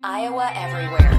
Iowa Everywhere.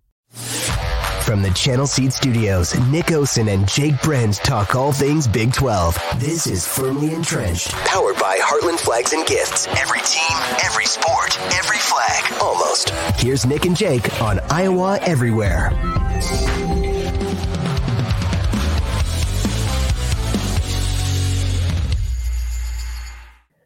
From the Channel Seed Studios, Nick Osen and Jake Brend talk all things Big 12. This is Firmly Entrenched, powered by Heartland Flags and Gifts. Every team, every sport, every flag, almost. Here's Nick and Jake on Iowa Everywhere.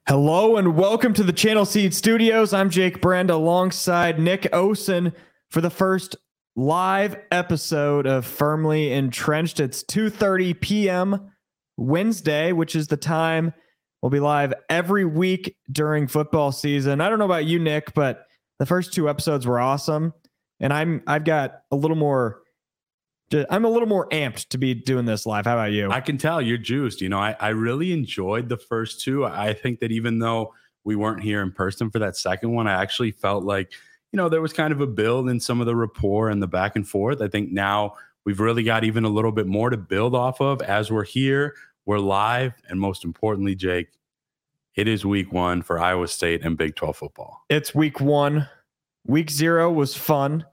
Hello and welcome to the Channel Seed Studios. I'm Jake Brend alongside Nick Osen for the first live episode of Firmly Entrenched. It's 2:30 p.m. Wednesday, which is the time we'll be live every week during football season. I don't know about you, Nick, but the first two episodes were awesome, and I'm I've got a little more. I'm a little more amped to be doing this live. How about you? I can tell you're juiced. You know, I, I really enjoyed the first two. I think that even though we weren't here in person for that second one, I actually felt like you know, there was kind of a build in some of the rapport and the back and forth. I think now we've really got even a little bit more to build off of as we're here. We're live. And most importantly, Jake, it is week one for Iowa State and Big 12 football. It's week one. Week zero was fun.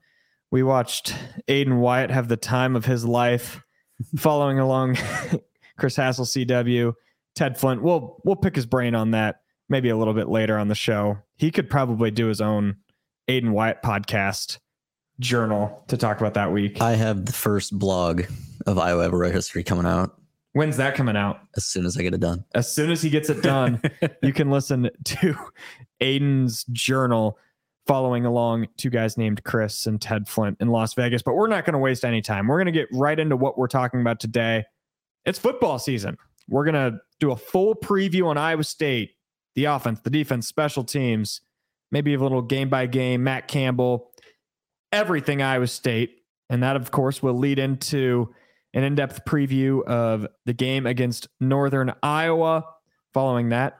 We watched Aiden Wyatt have the time of his life following along Chris Hassel, CW, Ted Flint. We'll we'll pick his brain on that maybe a little bit later on the show. He could probably do his own Aiden Wyatt podcast journal to talk about that week. I have the first blog of Iowa Everywhere history coming out. When's that coming out? As soon as I get it done. As soon as he gets it done, you can listen to Aiden's journal following along two guys named Chris and Ted Flint in Las Vegas. But we're not going to waste any time. We're going to get right into what we're talking about today. It's football season. We're going to do a full preview on Iowa State, the offense, the defense, special teams, maybe a little game by game, Matt Campbell, everything Iowa State. And that, of course, will lead into an in depth preview of the game against Northern Iowa. Following that,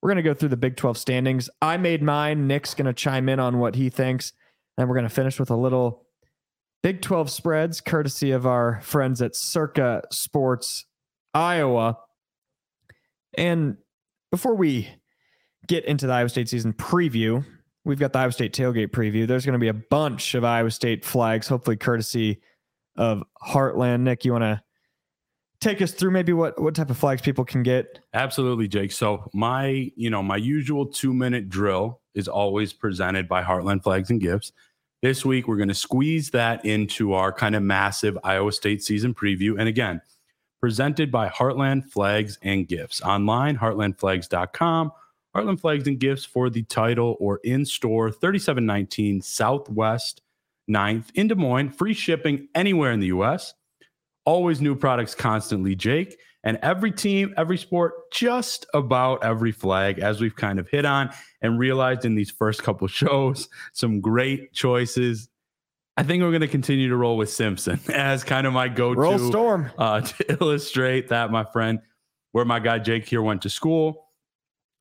we're going to go through the Big 12 standings. I made mine. Nick's going to chime in on what he thinks. And we're going to finish with a little Big 12 spreads, courtesy of our friends at Circa Sports Iowa. And before we get into the Iowa State season preview, we've got the Iowa State tailgate preview. There's going to be a bunch of Iowa State flags, hopefully courtesy of Heartland. Nick, you want to take us through maybe what what type of flags people can get? Absolutely, Jake. So my, you know, my usual 2-minute drill is always presented by Heartland Flags and Gifts. This week we're going to squeeze that into our kind of massive Iowa State season preview and again, presented by Heartland Flags and Gifts. Online heartlandflags.com Heartland Flags and Gifts for the title or in store 3719 Southwest 9th in Des Moines. Free shipping anywhere in the US. Always new products constantly, Jake. And every team, every sport, just about every flag, as we've kind of hit on and realized in these first couple shows, some great choices. I think we're going to continue to roll with Simpson as kind of my go-to roll storm uh, to illustrate that, my friend, where my guy Jake here went to school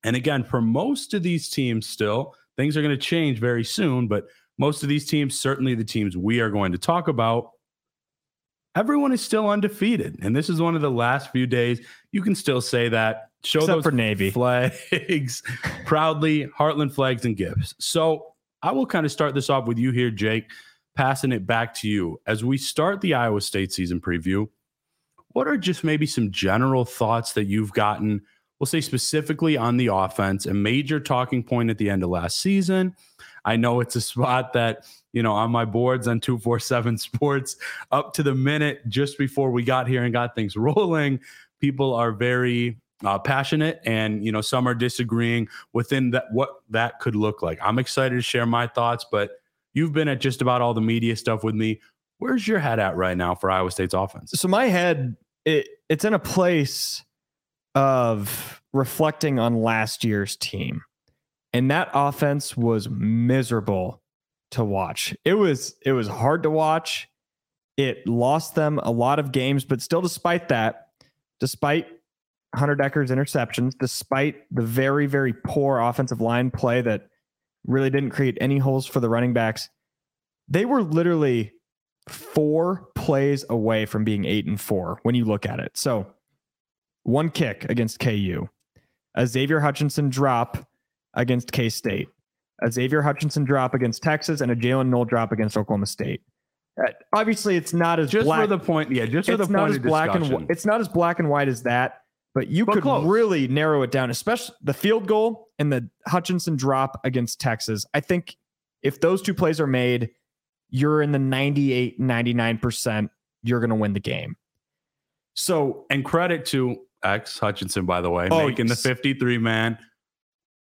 and again, for most of these teams, still, things are going to change very soon, but most of these teams, certainly the teams we are going to talk about, everyone is still undefeated. And this is one of the last few days. You can still say that. Show Except those for Navy flags proudly, Heartland flags and gifts. So I will kind of start this off with you here, Jake, passing it back to you. As we start the Iowa State season preview, what are just maybe some general thoughts that you've gotten? We'll say specifically on the offense, a major talking point at the end of last season. I know it's a spot that, you know, on my boards on 247 Sports up to the minute just before we got here and got things rolling, people are very uh, passionate and you know some are disagreeing within that what that could look like. I'm excited to share my thoughts but you've been at just about all the media stuff with me. Where's your head at right now for iowa state's offense? So my head, it, it's in a place of reflecting on last year's team. And that offense was miserable to watch. It was it was hard to watch. It lost them a lot of games, but still despite that, despite Hunter Dekkers' interceptions, despite the very very poor offensive line play that really didn't create any holes for the running backs, they were literally four plays away from being eight and four when you look at it. So one kick against KU, a Xavier Hutchinson drop against K State, a Xavier Hutchinson drop against Texas, and a Jaylin Noel drop against Oklahoma State. Uh, obviously, it's not as just black. for the point yeah just for it's the not point as of black and discussion. it's not as black and white as that. But you But could close. really narrow it down, especially the field goal and the Hutchinson drop against Texas. I think if those two plays are made, you're in the 98, 99%, you're going to win the game. So and credit to X Hutchinson, by the way, Oh, making the 53 man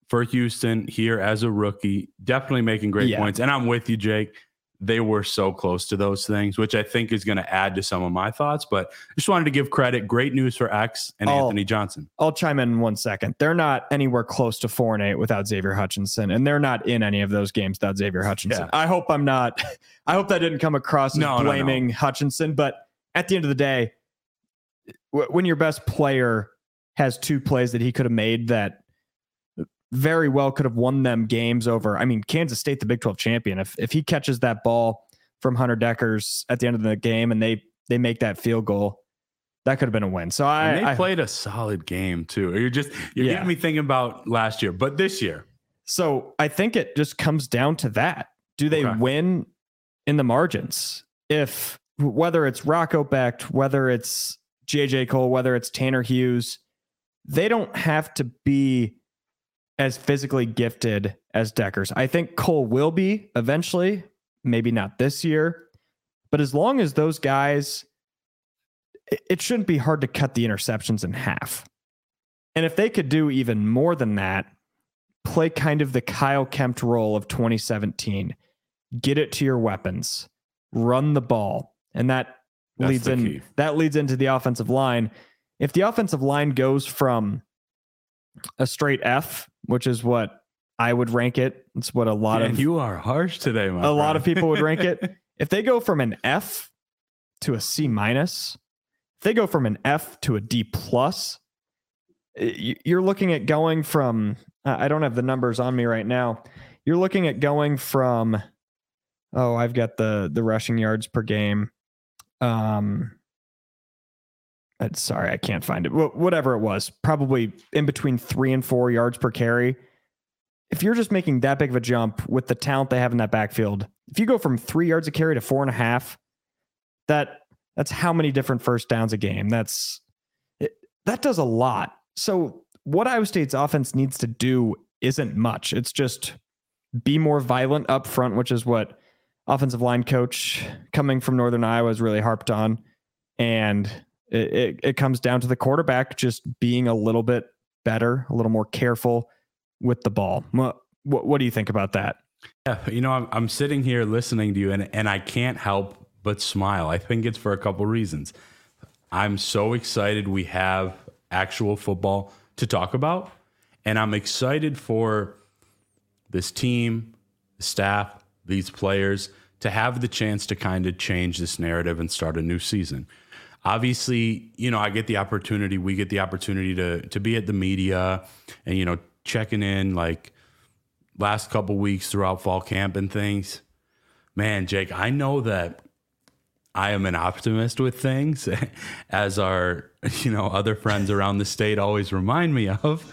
for Houston here as a rookie, definitely making great Yeah. points. And I'm with you, Jake. They were so close to those things, which I think is going to add to some of my thoughts. But just wanted to give credit. Great news for X and Oh. Anthony Johnson. I'll chime in one second. They're not anywhere close to four and eight without Xavier Hutchinson, and they're not in any of those games without Xavier Hutchinson. Yeah. I hope I'm not. I hope that didn't come across as No, no, no. blaming Hutchinson. But at the end of the day, when your best player has two plays that he could have made that very well could have won them games over. I mean, Kansas State, the Big 12 champion. If if he catches that ball from Hunter Dekkers at the end of the game and they they make that field goal, that could have been a win. So I, And they I played a solid game too. You're just you're Yeah. getting me thinking about last year, but this year, So I think it just comes down to that. Do they Okay. win in the margins? If whether it's Rocco Becht, whether it's JJ Kohl, whether it's Tanner Hughes, they don't have to be as physically gifted as Dekkers. I think Kohl will be eventually, maybe not this year, but as long as those guys, it- shouldn't be hard to cut the interceptions in half. And if they could do even more than that, play kind of the Kyle Kempt role of 2017. Get it to your weapons, run the ball, and that That's leads in key. that leads into the offensive line. If the offensive line goes from a straight F, which is what I would rank it, it's what a lot Man, of you are harsh today, my a lot of people would rank it. If they go from an F to a C minus, if they go from an F to a D plus, you're looking at going from I I don't have the numbers on me right now. You're looking at going from oh, I've got the the rushing yards per game. Um uh, sorry, I can't find it. Whatever it was, probably in between three and four yards per carry if you're just making that big of a jump with the talent they have in that backfield, if you go from three yards a carry to four and a half, that that's how many different first downs a game. That's it, that does a lot. So what Iowa State's offense needs to do isn't much. It's just be more violent up front, which is what offensive line coach coming from Northern Iowa has really harped on, and it, it, it comes down to the quarterback just being a little bit better, a little more careful with the ball. What, what, what do you think about that? Yeah, you know, I'm, I'm sitting here listening to you, and, and I can't help but smile. I think it's for a couple reasons. I'm so excited we have actual football to talk about, and I'm excited for this team, the staff, these players to have the chance to kind of change this narrative and start a new season. Obviously, you know, I get the opportunity, we get the opportunity to to be at the media and you know, checking in like last couple weeks throughout fall camp and things. Man, Jake, I know that I am an optimist with things, as our you know other friends around the state always remind me of.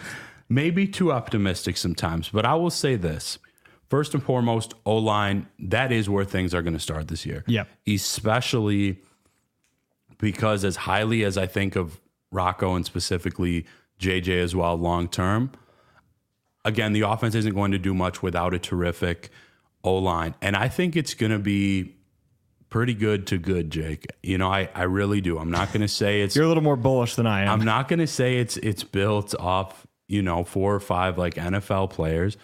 Maybe too optimistic sometimes, but I will say this: first and foremost, O line. That is where things are going to start this year. Yep. especially because as highly as I think of Rocco and specifically JJ as well long term. Again, the offense isn't going to do much without a terrific O line. And I think it's going to be pretty good to good, Jake. You know, I, I really do. I'm not going to say it's You're a little more bullish than I am. I'm not going to say it's it's built off, you know, four or five like NFL players.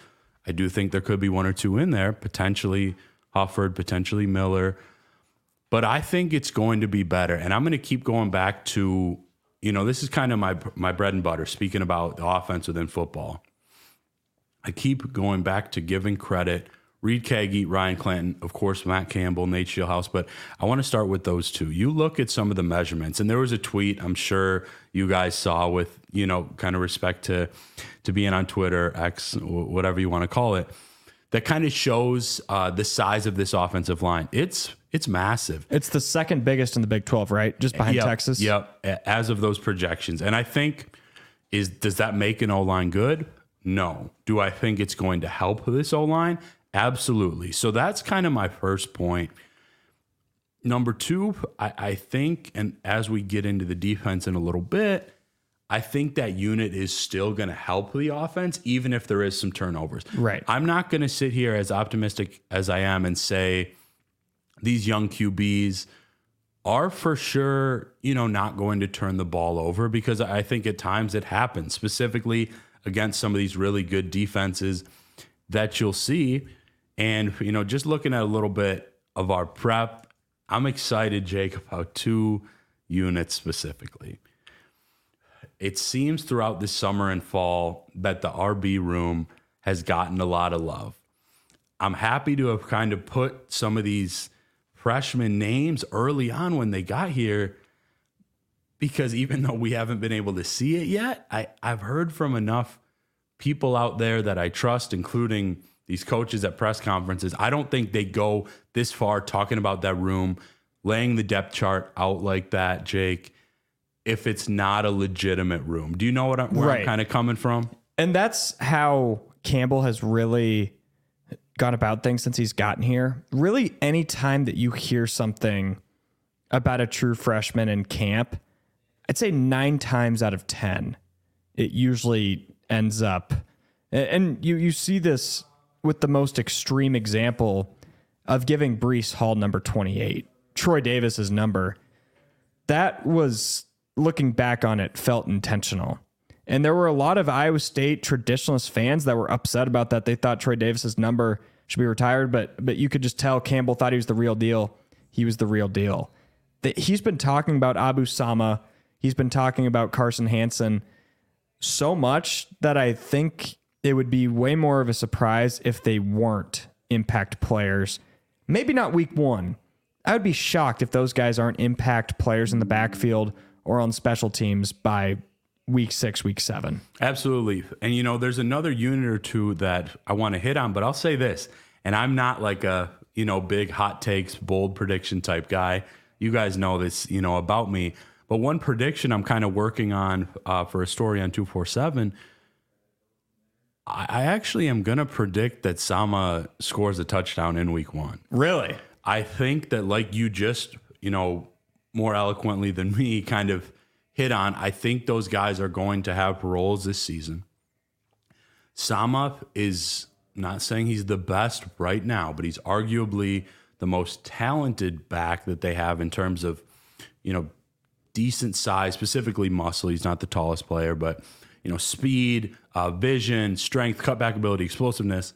I do think there could be one or two in there, potentially Hufford, potentially Miller. But I think it's going to be better. And I'm going to keep going back to, you know, this is kind of my my bread and butter speaking about the offense within football. I keep going back to giving credit Reed Kagi, Ryan Clanton, of course, Matt Campbell, Nate Scheelhaase. But I want to start with those two. You look at some of the measurements, and there was a tweet I'm sure you guys saw with, you know, kind of respect to to being on Twitter, X, whatever you want to call it, that kind of shows uh, the size of this offensive line. It's it's massive. It's the second biggest in the Big 12, right? Just behind yep, Texas. Yep. As of those projections. And I think is does that make an O line good? No. Do I think it's going to help this O line? Absolutely. So that's kind of my first point. Number two, I, I, think, and as we get into the defense in a little bit, I think that unit is still going to help the offense, even if there is some turnovers. Right. I'm not going to sit here as optimistic as I am and say these young QBs are for sure, you know, not going to turn the ball over because I think at times it happens, specifically against some of these really good defenses that you'll see. And, you know, just looking at a little bit of our prep, I'm excited, Jake, about two units specifically. It seems throughout the summer and fall that the RB room has gotten a lot of love. I'm happy to have kind of put some of these freshman names early on when they got here because even though we haven't been able to see it yet, I, I've heard from enough people out there that I trust, including these coaches at press conferences, I don't think they go this far talking about that room, laying the depth chart out like that, Jake, if it's not a legitimate room. Do you know what I'm, where right. I'm kind of coming from? And that's how Campbell has really gone about things since he's gotten here. Really, any time that you hear something about a true freshman in camp, I'd say nine times out of 10, it usually ends up. And you, you see this with the most extreme example of giving Breece Hall number 28, Troy Davis's number. That was looking back on it felt intentional. And there were a lot of Iowa State traditionalist fans that were upset about that. They thought Troy Davis's number should be retired, but but you could just tell Campbell thought he was the real deal. He was the real deal. That He's been talking about Abu Sama. He's been talking about Carson Hansen so much that I think it would be way more of a surprise if they weren't impact players. Maybe not week one. I would be shocked if those guys aren't impact players in the backfield or on special teams by week six, week seven. Absolutely. And, you know, there's another unit or two that I want to hit on, but I'll say this, and I'm not like a, you know, big hot takes, bold prediction type guy. You guys know this, you know, about me. But one prediction I'm kind of working on uh, for a story on 247 I actually am going to predict that Sama scores a touchdown in week one. Really? I think that, like you just, you know, more eloquently than me kind of hit on, I think those guys are going to have roles this season. Sama is not saying he's the best right now, but he's arguably the most talented back that they have in terms of, you know, decent size, specifically muscle. He's not the tallest player, but you know, speed, uh, vision, strength, cutback ability, explosiveness.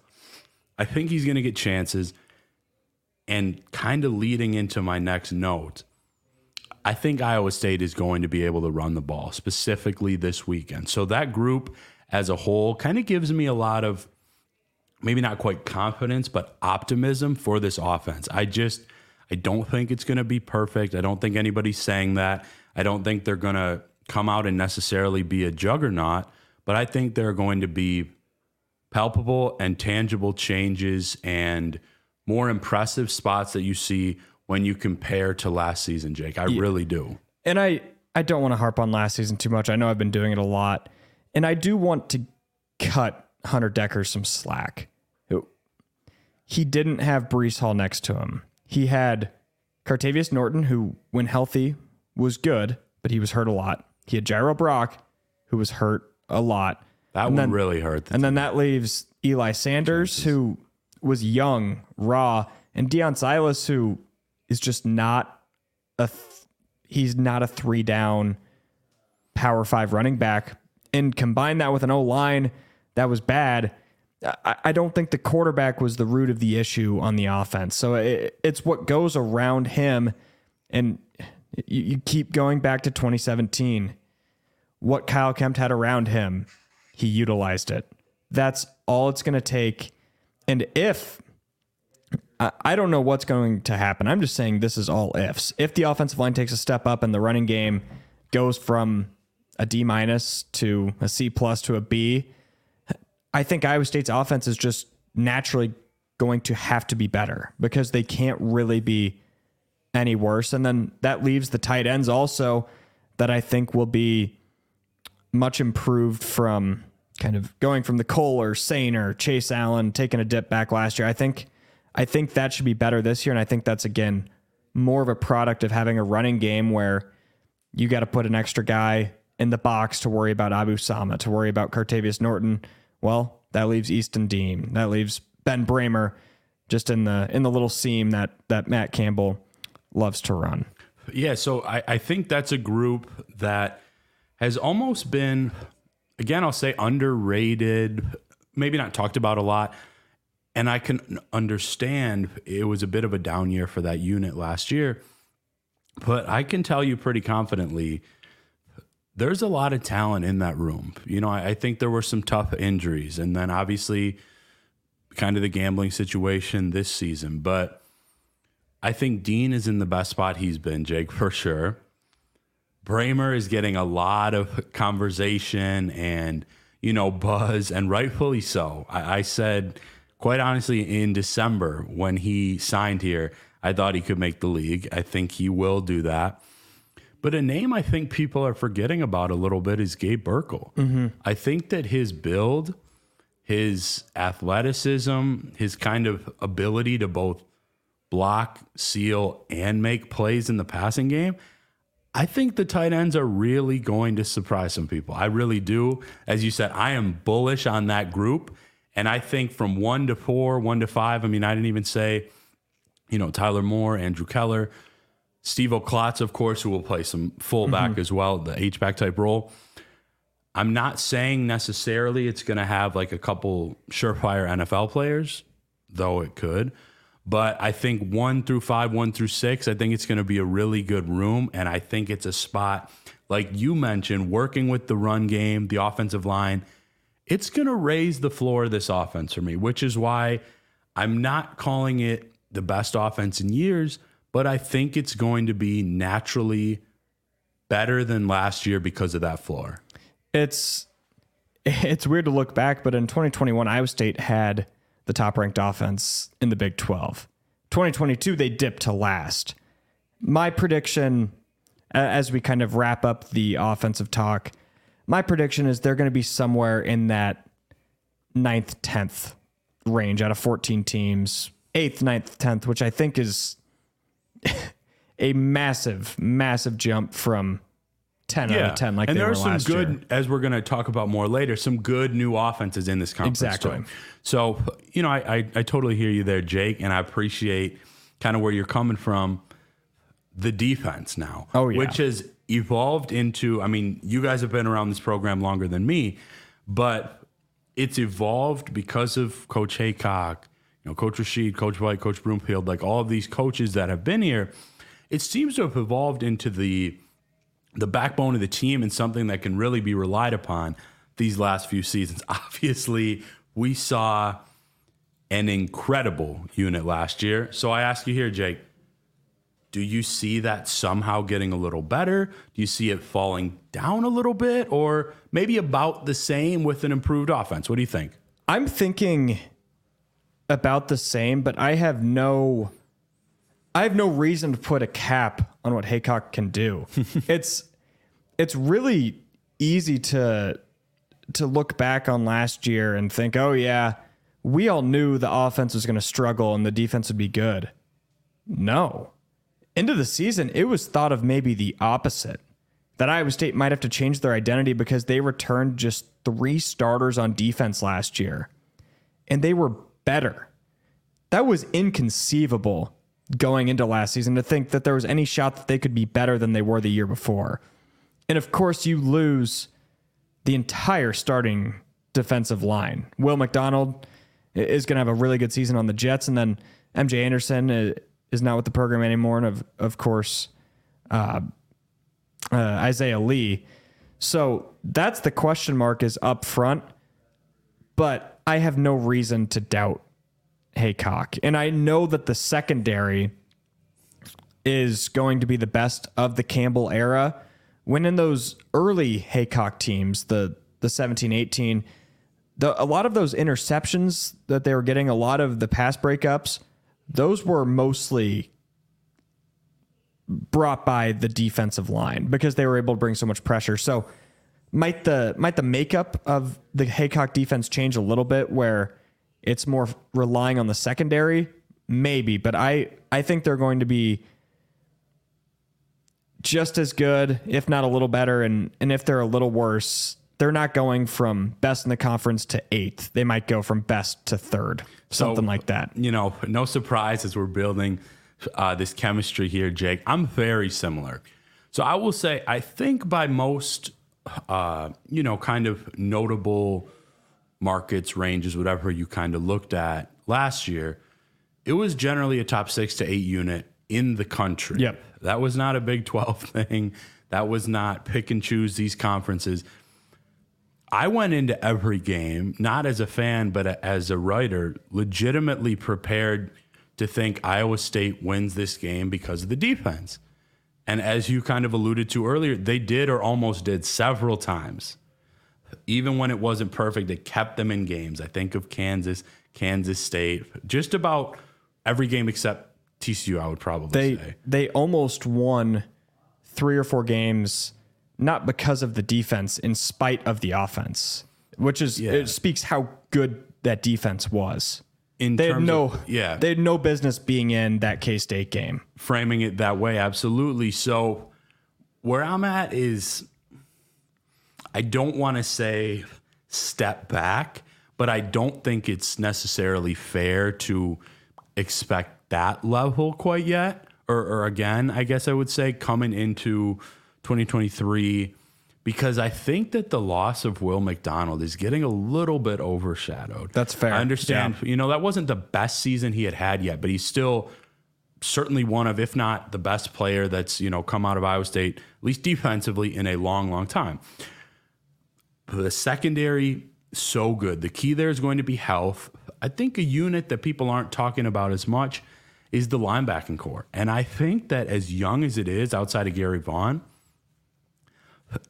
I think he's going to get chances. And kind of leading into my next note, I think Iowa State is going to be able to run the ball, specifically this weekend. So that group as a whole kind of gives me a lot of maybe not quite confidence, but optimism for this offense. I just, I don't think it's going to be perfect. I don't think anybody's saying that. I don't think they're going to come out and necessarily be a juggernaut, but I think there are going to be palpable and tangible changes and more impressive spots that you see when you compare to last season, Jake. I yeah. really do. And I I don't want to harp on last season too much. I know I've been doing it a lot. And I do want to cut Hunter Dekker some slack. He didn't have Breece Hall next to him. He had Cartevious Norton, who, when healthy, was good, but he was hurt a lot. He had Jirehl Brock, who was hurt a lot. That And would then- really hurt. The And then that leaves Eli Sanders, who was young, raw, and Deon Silas, who is just not a th- he's not a three down power five running back. And combine that with an O line that was bad. I, I don't think the quarterback was the root of the issue on the offense. So it, it's what goes around him. And you, you keep going back to 2017. What Kyle Kempt had around him, he utilized it. That's all it's going to take. And if I don't know what's going to happen, I'm just saying this is all ifs. If the offensive line takes a step up and the running game goes from a D minus to a C plus to a B, I think Iowa State's offense is just naturally going to have to be better because they can't really be any worse. And then that leaves the tight ends also that I think will be much improved from kind of going from the Kolar, Sainer, Chase Allen, taking a dip back last year. I think I think that should be better this year. And I think that's again more of a product of having a running game where you got to put an extra guy in the box to worry about Abu Sama, to worry about Cartevious Norton. Well, that leaves Easton Dean. That leaves Ben Brahmer just in the in the little seam that that Matt Campbell loves to run. Yeah, so I, I think that's a group that has almost been, again, I'll say underrated, maybe not talked about a lot. And I can understand it was a bit of a down year for that unit last year. But I can tell you pretty confidently there's a lot of talent in that room. You know, I, I think there were some tough injuries, and then obviously kind of the gambling situation this season. But I think Dean is in the best spot he's been, Jake, for sure. Brahmer is getting a lot of conversation and, you know, buzz, and rightfully so. I, I said, quite honestly, in December when he signed here, I thought he could make the league. I think he will do that. But a name I think people are forgetting about a little bit is Gabe Burkle. Mm-hmm. I think that his build, his athleticism, his kind of ability to both block, seal, and make plays in the passing game. I think the tight ends are really going to surprise some people. I really do. As you said, I am bullish on that group. And I think from one to four, one to five, I mean, I didn't even say, you know, Tyler Moore, Andrew Keller, Stevo Klotz, of course, who will play some fullback mm-hmm. as well, the H-back type role. I'm not saying necessarily it's going to have like a couple surefire NFL players, though it could. But I think one through five, one through six, I think it's going to be a really good room. And I think it's a spot, like you mentioned, working with the run game, the offensive line. It's going to raise the floor of this offense for me, which is why I'm not calling it the best offense in years, but I think it's going to be naturally better than last year because of that floor. it's it's weird to look back, but in 2021, Iowa State had the top ranked offense in the Big 12. 2022, they dipped to last. My prediction, as we kind of wrap up the offensive talk, my prediction is they're going to be somewhere in that ninth, 10th range out of 14 teams, eighth, ninth, 10th, which I think is a massive, massive jump from 10 out of 10 like and there are some good, year. as we're going to talk about more later, some good new offenses in this conference. Exactly. too. So, you know, I, I I totally hear you there, Jake, and I appreciate kind of where you're coming from. The defense now, Oh, yeah. which has evolved into. I mean, you guys have been around this program longer than me, but it's evolved because of Coach Heacock, you know, Coach Rashid, Coach White, Coach Broomfield, like all of these coaches that have been here. It seems to have evolved into the the backbone of the team and something that can really be relied upon these last few seasons. Obviously, we saw an incredible unit last year. So I ask you here, Jake, do you see that somehow getting a little better? Do you see it falling down a little bit or maybe about the same with an improved offense? What do you think? I'm thinking about the same, but I have no I have no reason to put a cap on what Heacock can do. it's it's really easy to to look back on last year and think, "Oh yeah, we all knew the offense was going to struggle and the defense would be good." No. End of the season, it was thought of maybe the opposite. that Iowa State might have to change their identity because they returned just three starters on defense last year and they were better. That was inconceivable going into last season to think that there was any shot that they could be better than they were the year before. And of course, you lose the entire starting defensive line. Will McDonald is going to have a really good season on the Jets, and then MJ Anderson is not with the program anymore, and of of course, uh, uh, Isaiah Lee. So that's the question mark is up front, but I have no reason to doubt Heacock, and I know that the secondary is going to be the best of the Campbell era. When in those early Heacock teams, the the 17 18 the, a lot of those interceptions that they were getting, a lot of the pass breakups, those were mostly brought by the defensive line because they were able to bring so much pressure. So might the might the makeup of the Heacock defense change a little bit where it's more relying on the secondary? Maybe, but I I think they're going to be just as good, if not a little better, and and if they're a little worse, they're not going from best in the conference to eighth. They might go from best to third, something so, like that. You know, no surprise as we're building uh, this chemistry here, Jake. I'm very similar. So I will say, I think by most, uh, you know, kind of notable markets, ranges, whatever you kind of looked at last year, it was generally a top six to eight unit in the country. Yep. That was not a Big 12 thing. That was not pick and choose these conferences. I went into every game, not as a fan, but as a writer, legitimately prepared to think Iowa State wins this game because of the defense. And as you kind of alluded to earlier, they did or almost did several times. Even when it wasn't perfect, it kept them in games. I think of Kansas, Kansas State, just about every game except TCU, I would probably they, say. They almost won three or four games not because of the defense, in spite of the offense, which is yeah. it speaks how good that defense was. In they had no, of, yeah, they had no business being in that K State game. Framing it that way, absolutely. So, where I'm at is, I don't want to say step back, but I don't think it's necessarily fair to expect that level quite yet. Or, or again, I guess I would say coming into 2023 because I think that the loss of Will McDonald is getting a little bit overshadowed. That's fair. I understand. Yeah. You know, that wasn't the best season he had had yet, but he's still certainly one of, if not the best player that's, you know, come out of Iowa State, at least defensively, in a long, long time. The secondary, so good. The key there is going to be health. I think a unit that people aren't talking about as much is the linebacking core. And I think that as young as it is outside of Gerry Vaughn,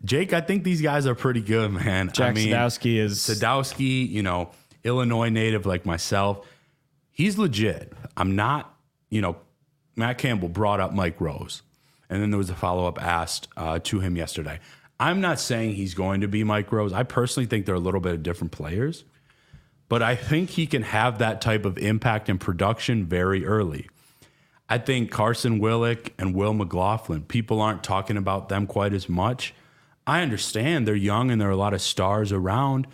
Jake, I think these guys are pretty good, man. Jack I mean, Sadowski is Sadowski, you know, Illinois native like myself. He's legit. I'm not, you know, Matt Campbell brought up Mike Rose, and then there was a follow up asked uh, to him yesterday. I'm not saying he's going to be Mike Rose. I personally think they're a little bit of different players, but I think he can have that type of impact and production very early. I think Carson Willick and Will McLaughlin, people aren't talking about them quite as much I understand they're young and there are a lot of stars around,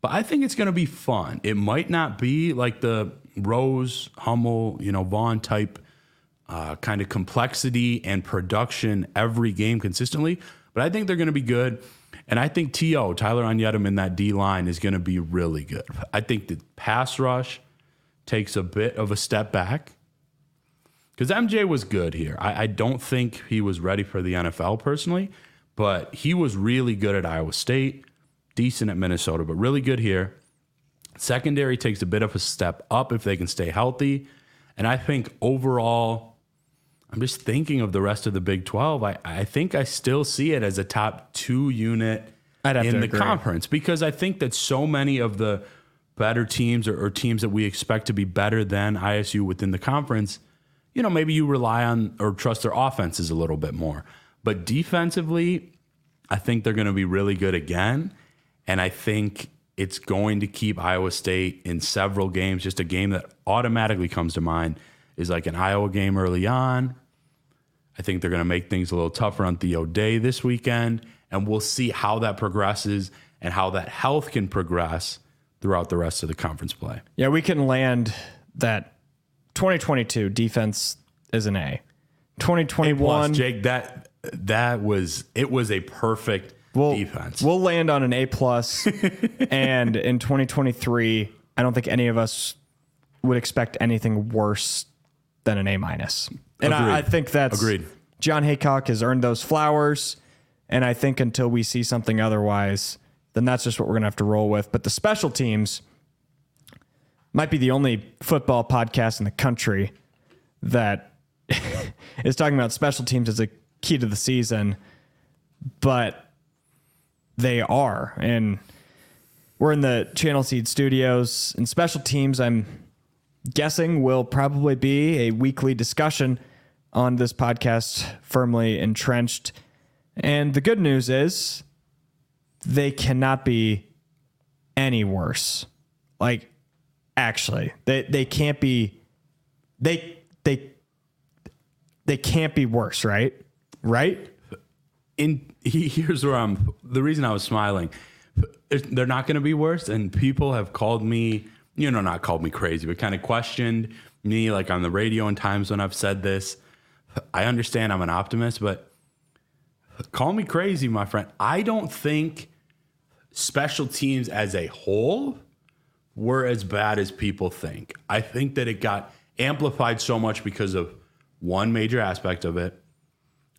but I think it's going to be fun. It might not be like the Rose, Hummel, you know, Vaughn type uh, kind of complexity and production every game consistently, but I think they're going to be good. And I think T.O., Tyler Onyedim in that D line is going to be really good. I think the pass rush takes a bit of a step back because MJ was good here. I, I don't think he was ready for the NFL personally but he was really good at Iowa State, decent at Minnesota, but really good here. Secondary takes a bit of a step up if they can stay healthy. And I think overall, I'm just thinking of the rest of the Big 12. I, I think I still see it as a top two unit in the agree. conference because I think that so many of the better teams or, or teams that we expect to be better than ISU within the conference, you know, maybe you rely on or trust their offenses a little bit more. But defensively, I think they're going to be really good again. And I think it's going to keep Iowa State in several games. Just a game that automatically comes to mind is like an Iowa game early on, I think they're going to make things a little tougher on Theo Day this weekend, and we'll see how that progresses and how that health can progress throughout the rest of the conference play. Yeah, we can land that 2022 defense is an A. 2021, Plus, Jake, that that was it was a perfect we'll, defense. We'll land on an A plus, and in 2023, I don't think any of us would expect anything worse than an A minus. And I, I think that's Agreed. Jon Heacock has earned those flowers, and I think until we see something otherwise, then that's just what we're gonna have to roll with. But the special teams might be the only football podcast in the country that is talking about special teams as a key to the season, but they are. And we're in the Channel Seed studios and special teams, I'm guessing, will probably be a weekly discussion on this podcast, firmly entrenched. And the good news is they cannot be any worse. Like, actually, they, they can't be, they, they, they can't be worse, right? Right? in here's where I'm. The reason I was smiling, they're not going to be worse. And people have called me, you know, not called me crazy, but kind of questioned me, like on the radio and times when I've said this. I understand I'm an optimist, but call me crazy, my friend. I don't think special teams as a whole were as bad as people think. I think that it got amplified so much because of one major aspect of it,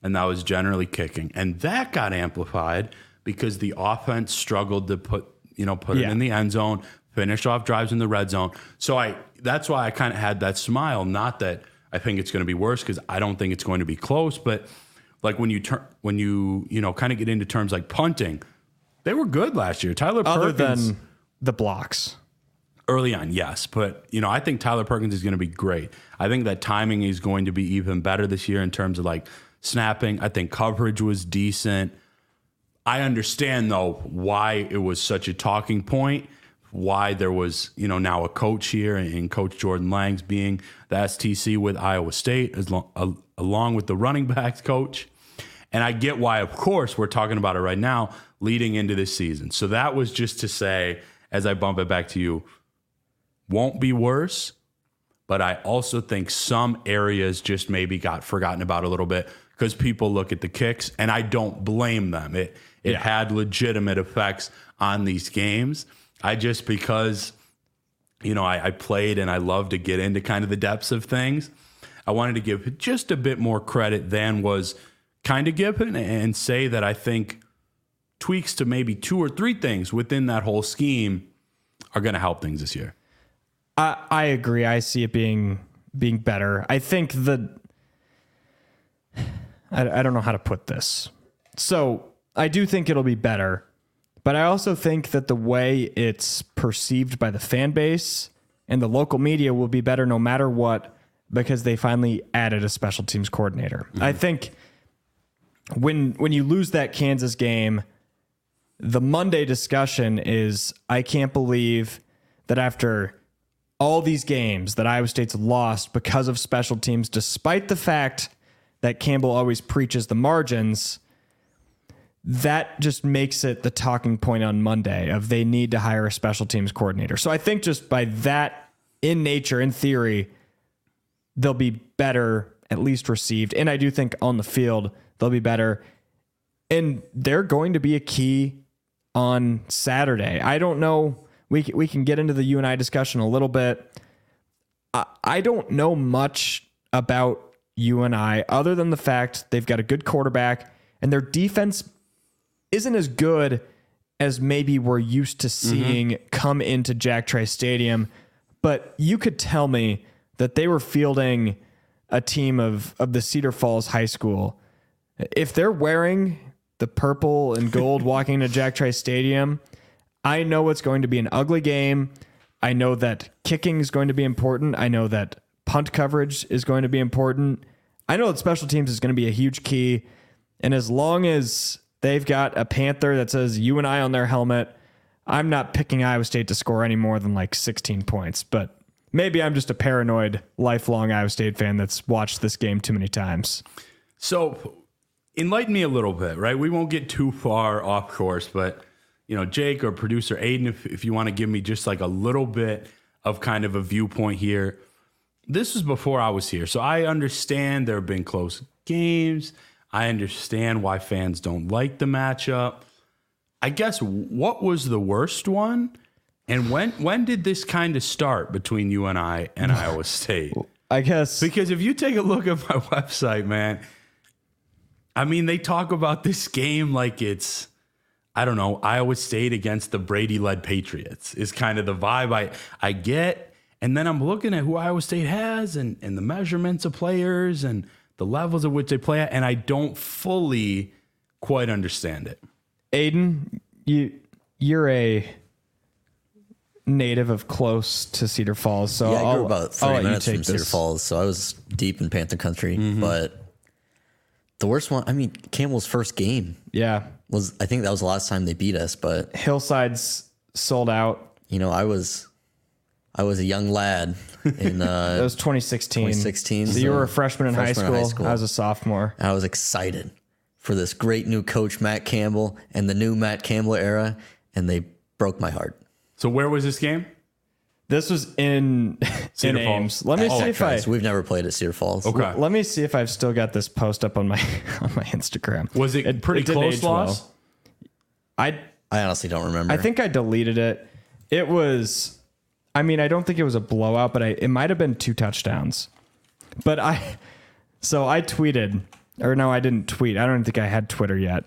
and that was generally kicking. And that got amplified because the offense struggled to put, you know, put Yeah. it in the end zone, finish off drives in the red zone. So I that's why I kind of had that smile. Not that I think it's going to be worse because I don't think it's going to be close, but like when you turn when you you know kind of get into terms like punting, they were good last year. Tyler Other Perkins than the blocks. early on, yes, but you know, I think Tyler Perkins is going to be great. I think that timing is going to be even better this year in terms of like snapping. I think coverage was decent. I understand though why it was such a talking point, why there was, you know, now a coach here and coach Jordan Langs being the STC with Iowa State as long, al- along with the running backs coach. And I get why, of course, we're talking about it right now leading into this season. So that was just to say, as I bump it back to you, won't be worse. But I also think some areas just maybe got forgotten about a little bit because people look at the kicks, and I don't blame them. It it Yeah. had legitimate effects on these games. I just because you know I, I played and I love to get into kind of the depths of things. I wanted to give just a bit more credit than was kind of given and say that I think tweaks to maybe two or three things within that whole scheme are going to help things this year. I, I agree. I see it being being better. I think the I, I don't know how to put this. So I do think it'll be better, but I also think that the way it's perceived by the fan base and the local media will be better no matter what because they finally added a special teams coordinator. I mm-hmm. think when when you lose that Kansas game, the Monday discussion is I can't believe that after all these games that Iowa State's lost because of special teams, despite the fact that Campbell always preaches the margins, that just makes it the talking point on Monday of they need to hire a special teams coordinator. So I think just by that in nature, in theory, they'll be better at least received. And I do think on the field, they'll be better. And they're going to be a key on Saturday. I don't know. We we can get into the UNI discussion a little bit. I, I don't know much about UNI other than the fact they've got a good quarterback and their defense isn't as good as maybe we're used to mm-hmm. seeing come into Jack Trice Stadium. But you could tell me that they were fielding a team of of the Cedar Falls High School. If they're wearing the purple and gold walking into Jack Trice Stadium, I know it's going to be an ugly game. I know that kicking is going to be important. I know that punt coverage is going to be important. I know that special teams is going to be a huge key. And as long as they've got a Panther that says UNI on their helmet, I'm not picking Iowa State to score any more than like 16 points. But maybe I'm just a paranoid, lifelong Iowa State fan that's watched this game too many times. So enlighten me a little bit, right? We won't get too far off course, but you know, Jake or producer Aiden, if, if you want to give me just like a little bit of kind of a viewpoint here. This was before I was here. So I understand there have been close games. I understand why fans don't like the matchup. I guess what was the worst one? And when when did this kind of start between you and I and Iowa State? I guess Because if you take a look at my website, man, I mean, they talk about this game like it's, I don't know, Iowa State against the Brady led Patriots is kind of the vibe I, I get. And then I'm looking at who Iowa State has and, and the measurements of players and the levels at which they play at, and I don't fully quite understand it. Aiden, you you're a native of close to Cedar Falls, so yeah, I grew I'll, about I'll 30 let you minutes take from Cedar. Falls, so I was deep in Panther country. Mm-hmm. But the worst one, I mean, Campbell's first game Yeah, was, I think that was the last time they beat us. But Hillside's sold out. you know, I was, I was a young lad in. That Uh, was 2016. 2016, So you were a freshman in, high, freshman school. in high school. I was a sophomore. I was excited for this great new coach Matt Campbell and the new Matt Campbell era, and they broke my heart. So where was this game? This was in Cedar in Falls. Ames. Let me Oh, see if I. We've never played at Cedar Falls. Okay. let me see if I've still got this post up on my on my Instagram. Was it, pretty didn't close age well. loss? I I honestly don't remember. I think I deleted it. It was, I mean, I don't think it was a blowout, but I, it might have been two touchdowns. But I, so I tweeted, or no, I didn't tweet. I don't think I had Twitter yet.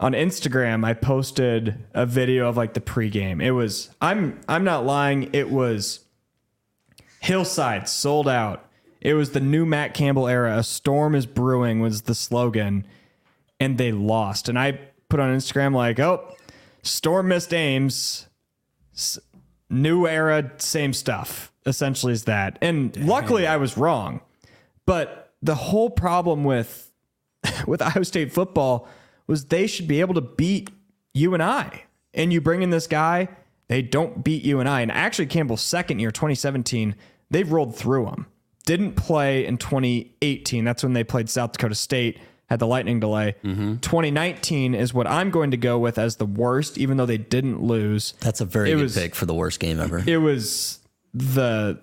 On Instagram, I posted a video of like the pregame. It was, I'm, I'm not lying. It was Hillside sold out. It was the new Matt Campbell era. A storm is brewing was the slogan, and they lost. And I put on Instagram like, oh, storm missed Ames, S- new era, same stuff. Essentially, is that. And luckily, I was wrong. But the whole problem with with Iowa State football was they should be able to beat you and I. And you bring in this guy, they don't beat you and I. And actually, Campbell's second year, 2017, they've rolled through them. Didn't play in 2018. That's when they played South Dakota State, had the lightning delay. Mm-hmm. 2019 is what I'm going to go with as the worst, even though they didn't lose. that's a very it good was- pick for the worst game ever. It was the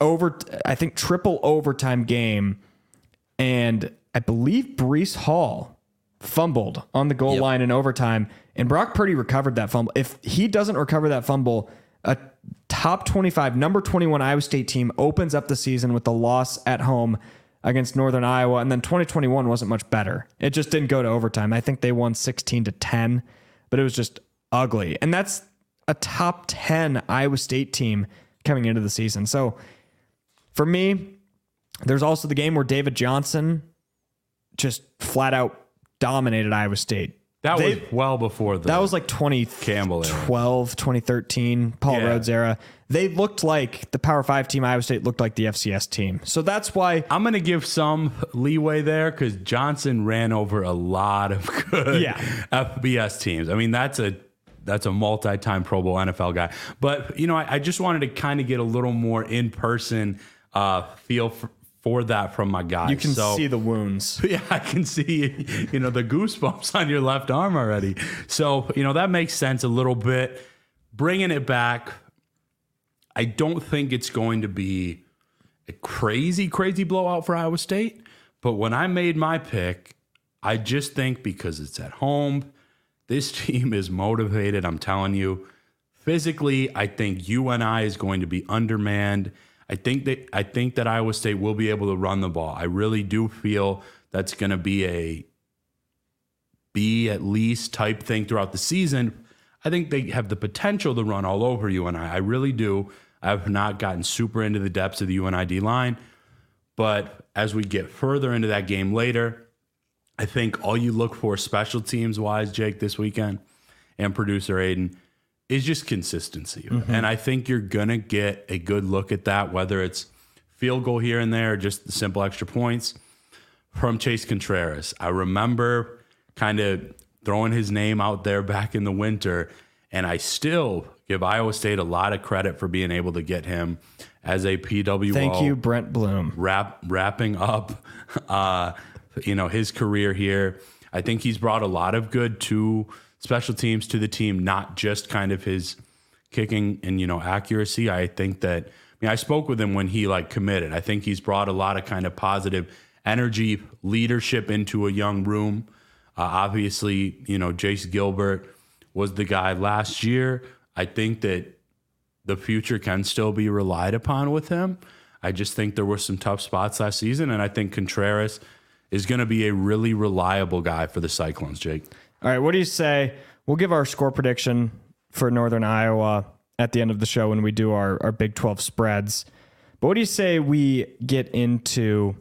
over, I think, triple overtime game. And I believe Breece Hall fumbled on the goal Yep. line in overtime. And Brock Purdy recovered that fumble. If he doesn't recover that fumble, a top 25, number 21 Iowa State team opens up the season with the loss at home against Northern Iowa. And then 2021 wasn't much better. It just didn't go to overtime. I think they won 16 to 10, but it was just ugly. And that's a top 10 Iowa State team coming into the season. So for me, there's also the game where David Johnson just flat out dominated Iowa State. That They- was well before the That was like twenty Campbell era. 2012, 2013, Paul Yeah. Rhoads era. They looked like the Power Five team. Iowa State looked like the FCS team. So that's why I'm going to give some leeway there because Johnson ran over a lot of good Yeah. FBS teams. I mean, that's a that's a multi-time Pro Bowl NFL guy. But you know, I, I just wanted to kind of get a little more in person uh, feel for, for that from my guys. you can So- see the wounds. yeah, I can see you know the goosebumps on your left arm already. So you know that makes sense a little bit. Bringing it back, I don't think it's going to be a crazy, crazy blowout for Iowa State. But when I made my pick, I just think because it's at home, this team is motivated. I'm telling you, physically, I think UNI is going to be undermanned. I think that I think that Iowa State will be able to run the ball. I really do feel that's going to be a B at least type thing throughout the season. I think they have the potential to run all over UNI. I really do. I've not gotten super into the depths of the UNID line, but as we get further into that game later, I think all you look for special teams wise, Jake, this weekend, and producer Aiden, is just consistency. And I think you're going to get a good look at that, whether it's field goal here and there or just the simple extra points from Chase Contreras. I remember kind of throwing his name out there back in the winter, and I still give Iowa State a lot of credit for being able to get him as a PWO Thank you, Brent Bloom. wrap wrapping up uh, you know, his career here. I think he's brought a lot of good to special teams to the team, not just kind of his kicking and you know accuracy. I think that I mean I spoke with him when he like committed. I think he's brought a lot of kind of positive energy, leadership into a young room. Uh, obviously, you know Jace Gilbert was the guy last year. I think that the future can still be relied upon with him. I just think there were some tough spots last season, and I think Contreras is going to be a really reliable guy for the Cyclones, Jake. All right, what do you say? We'll give our score prediction for Northern Iowa at the end of the show when we do our, our Big 12 spreads. But what do you say we get into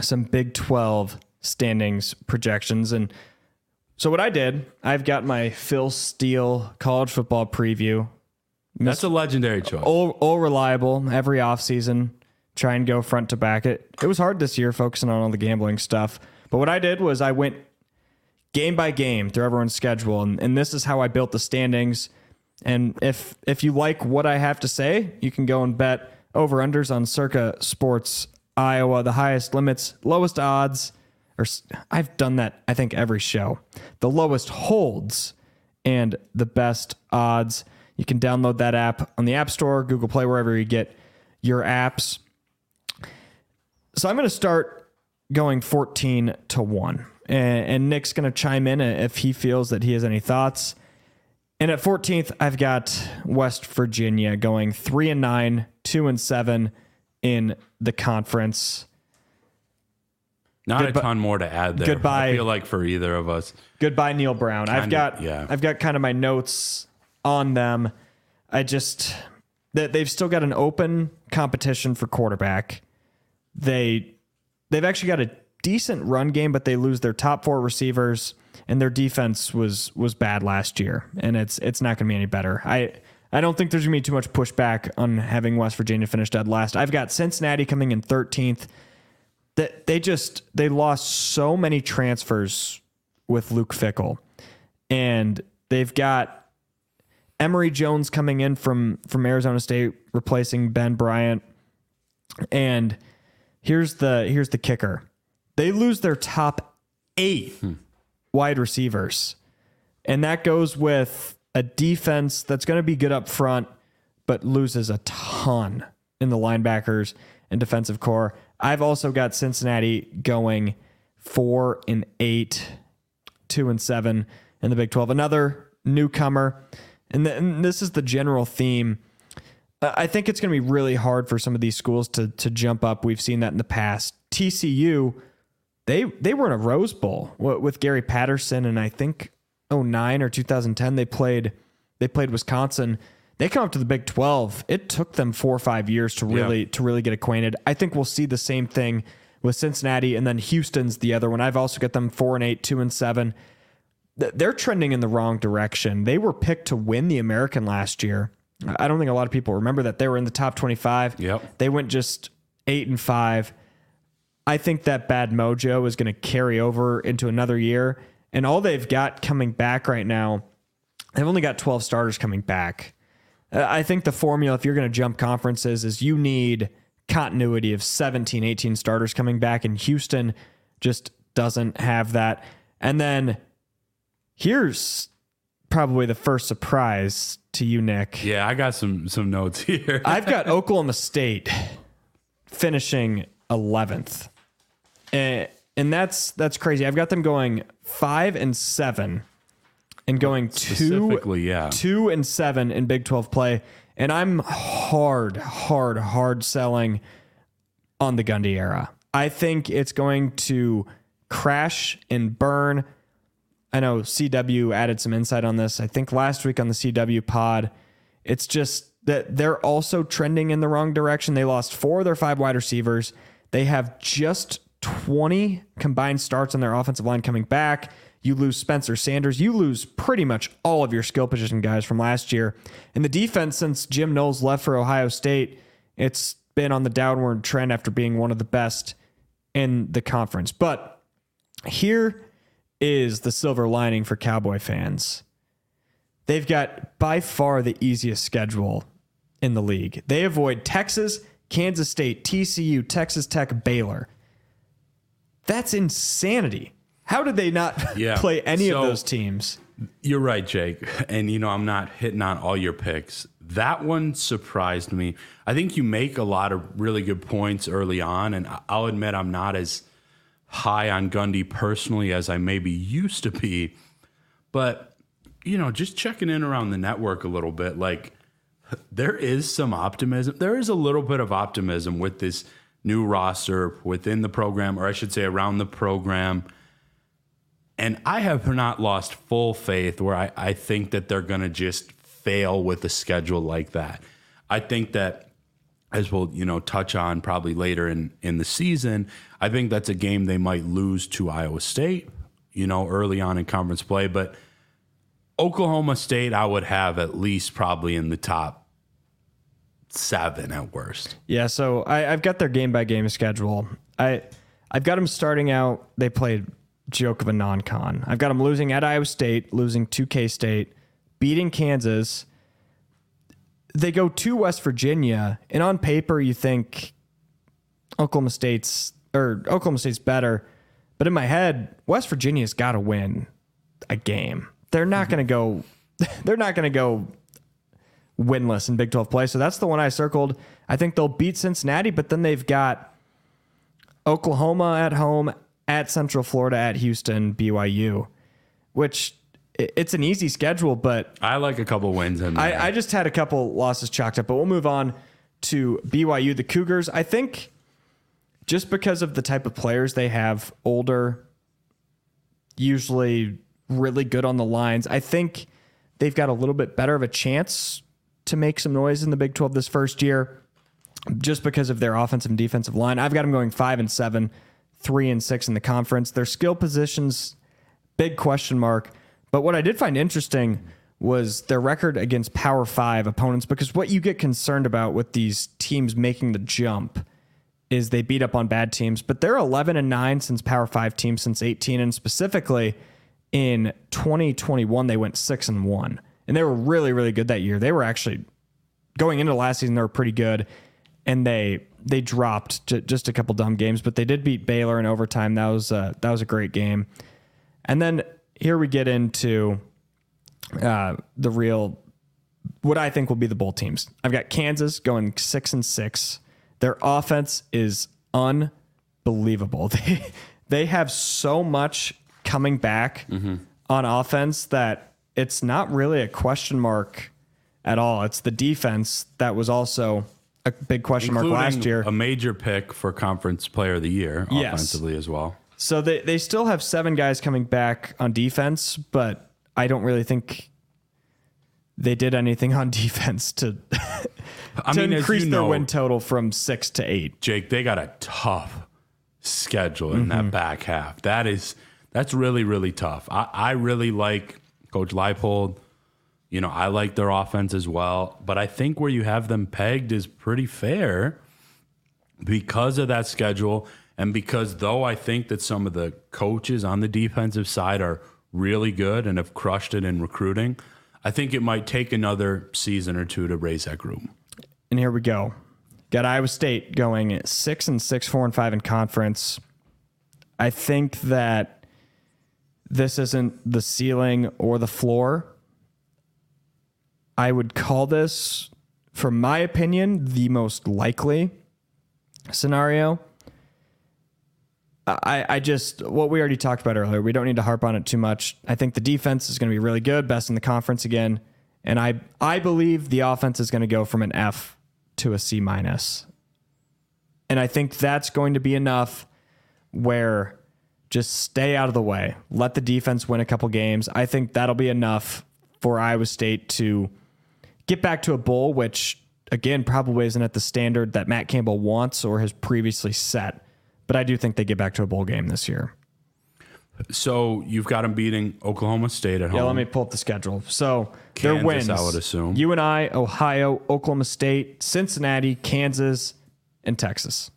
some Big 12 standings projections? And so, what I did, I've got my Phil Steele college football preview. That's a legendary choice. All, all reliable every offseason try and go front to back. It it was hard this year focusing on all the gambling stuff. But what I did was I went game by game through everyone's schedule, and, and this is how I built the standings. And if if you like what I have to say, you can go and bet over unders on Circa Sports Iowa, the highest limits, lowest odds. Or I've done that I think every show. The lowest holds and the best odds. You can download that app on the App Store, Google Play, wherever you get your apps. So I'm going to start going 14 to 1. And, and Nick's going to chime in if he feels that he has any thoughts. And at 14th, I've got West Virginia going 3 and 9, 2 and 7 in the conference. Not a ton more to add there. Goodbye. I feel like for either of us. Goodbye, Neal Brown. I've got yeah. I've got kind of my notes on them. I just that they've still got an open competition for quarterback. They they've actually got a decent run game, but they lose their top four receivers, and their defense was was bad last year, and it's it's not going to be any better. I I don't think there's going to be too much pushback on having West Virginia finish dead last. I've got Cincinnati coming in 13th. That they just they lost so many transfers with Luke Fickell, and they've got Emory Jones coming in from from Arizona State, replacing Ben Bryant. And here's the here's the kicker: they lose their top eight wide receivers, and that goes with a defense that's going to be good up front, but loses a ton in the linebackers and defensive core. I've also got Cincinnati going four and eight, two and seven in the Big Twelve. Another newcomer, and, th- and this is the general theme. Uh, I think it's going to be really hard for some of these schools to to jump up. We've seen that in the past. TCU, they they were in a Rose Bowl with Gary Patterson, and I think 09 or 2010 they played they played Wisconsin. They come up to the Big 12. It took them four or five years to really to really get acquainted. I think we'll see the same thing with Cincinnati, and then Houston's the other one. I've also got them four and eight, two and seven. They're trending in the wrong direction. They were picked to win the American last year. I don't think a lot of people remember that they were in the top 25. Yep. They went just eight and five. I think that bad mojo is going to carry over into another year. And all they've got coming back right now, they've only got 12 starters coming back. Uh, I think the formula, if you're going to jump conferences, is you need continuity of 17, 18 starters coming back. And Houston just doesn't have that. And then here's probably the first surprise to you, Nick. Yeah, I got some some notes here. I've got Oklahoma State finishing 11th. And, and that's that's crazy. I've got them going 5 and 7 and going 2 yeah. 2 and 7 in Big 12 play and I'm hard hard hard selling on the Gundy era. I think it's going to crash and burn. I know CW added some insight on this. I think last week on the CW pod, it's just that they're also trending in the wrong direction. They lost four of their five wide receivers. They have just 20 combined starts on their offensive line coming back. You lose Spencer Sanders. You lose pretty much all of your skill position guys from last year. And the defense, since Jim Knowles left for Ohio State, it's been on the downward trend after being one of the best in the conference. But here is the silver lining for Cowboy fans. They've got by far the easiest schedule in the league. They avoid Texas, Kansas State, TCU, Texas Tech, Baylor. That's insanity. How did they not Yeah. play any So- of those teams? You're right, Jake. And you know, I'm not hitting on all your picks. That one surprised me. I think you make a lot of really good points early on, and I'll admit I'm not as high on Gundy personally as I maybe used to be. But you know, just checking in around the network a little bit, like there is some optimism. There is a little bit of optimism with this new roster within the program, or I should say around the program. And I have not lost full faith where I, I think that they're going to just fail with a schedule like that. I think that, as we'll you know touch on probably later in in the season, I think that's a game they might lose to Iowa State, you know, early on in conference play. But Oklahoma State, I would have at least probably in the top seven at worst. Yeah, so I, I've got their game by game schedule. I I've got them starting out. They played joke of a non-con. I've got them losing at Iowa State, losing to K State, beating Kansas. They go to West Virginia, and on paper you think Oklahoma State's or Oklahoma State's better, but in my head, West Virginia's got to win a game. They're not mm-hmm. going to go. They're not going to go winless in Big 12 play. So that's the one I circled. I think they'll beat Cincinnati, but then they've got Oklahoma at home, at Central Florida, at Houston, BYU, which it's an easy schedule, but I like a couple wins in there. I, I just had a couple losses chalked up, but we'll move on to BYU. The Cougars, I think just because of the type of players they have, older, usually really good on the lines, I think they've got a little bit better of a chance to make some noise in the Big 12 this first year just because of their offensive and defensive line. I've got them going five and seven, three and six in the conference. Their skill positions, big question mark. But what I did find interesting was their record against Power Five opponents, because what you get concerned about with these teams making the jump is they beat up on bad teams. But they're 11 and nine since Power Five teams since 18, and specifically in 2021 they went six and one, and they were really really good that year. They were actually going into last season they were pretty good. And they they dropped just a couple dumb games but they did beat Baylor in overtime. That was uh, that was a great game. And then here we get into uh, the real what I think will be the bowl teams. I've got Kansas going 6 and 6 their offense is unbelievable. They they have so much coming back on offense that it's not really a question mark at all. It's the defense that was also a big question mark last year. A major pick for conference player of the year Yes. offensively as well. So they, they still have seven guys coming back on defense, but I don't really think they did anything on defense to, I to mean, increase their know, win total from six to eight. Jake, they got a tough schedule in Mm-hmm. that back half. That is that's really really tough. I, I really like Coach Leipold. You know, I like their offense as well, but I think where you have them pegged is pretty fair because of that schedule and because though I think that some of the coaches on the defensive side are really good and have crushed it in recruiting, I think it might take another season or two to raise that group. And here we go. Got Iowa State going six and six, four and five in conference. I think that this isn't the ceiling or the floor. I would call this, from my opinion, the most likely scenario. I, I just what we already talked about earlier. We don't need to harp on it too much. I think the defense is going to be really good, best in the conference again, and I I believe the offense is going to go from an F to a C minus, and I think that's going to be enough where just stay out of the way, let the defense win a couple games. I think that'll be enough for Iowa State to get back to a bowl, which again probably isn't at the standard that Matt Campbell wants or has previously set. But I do think they get back to a bowl game this year. So you've got them beating Oklahoma State at home. Yeah, let me pull up the schedule. So their Kansas, wins, I would assume. You and I, Ohio, Oklahoma State, Cincinnati, Kansas, and Texas.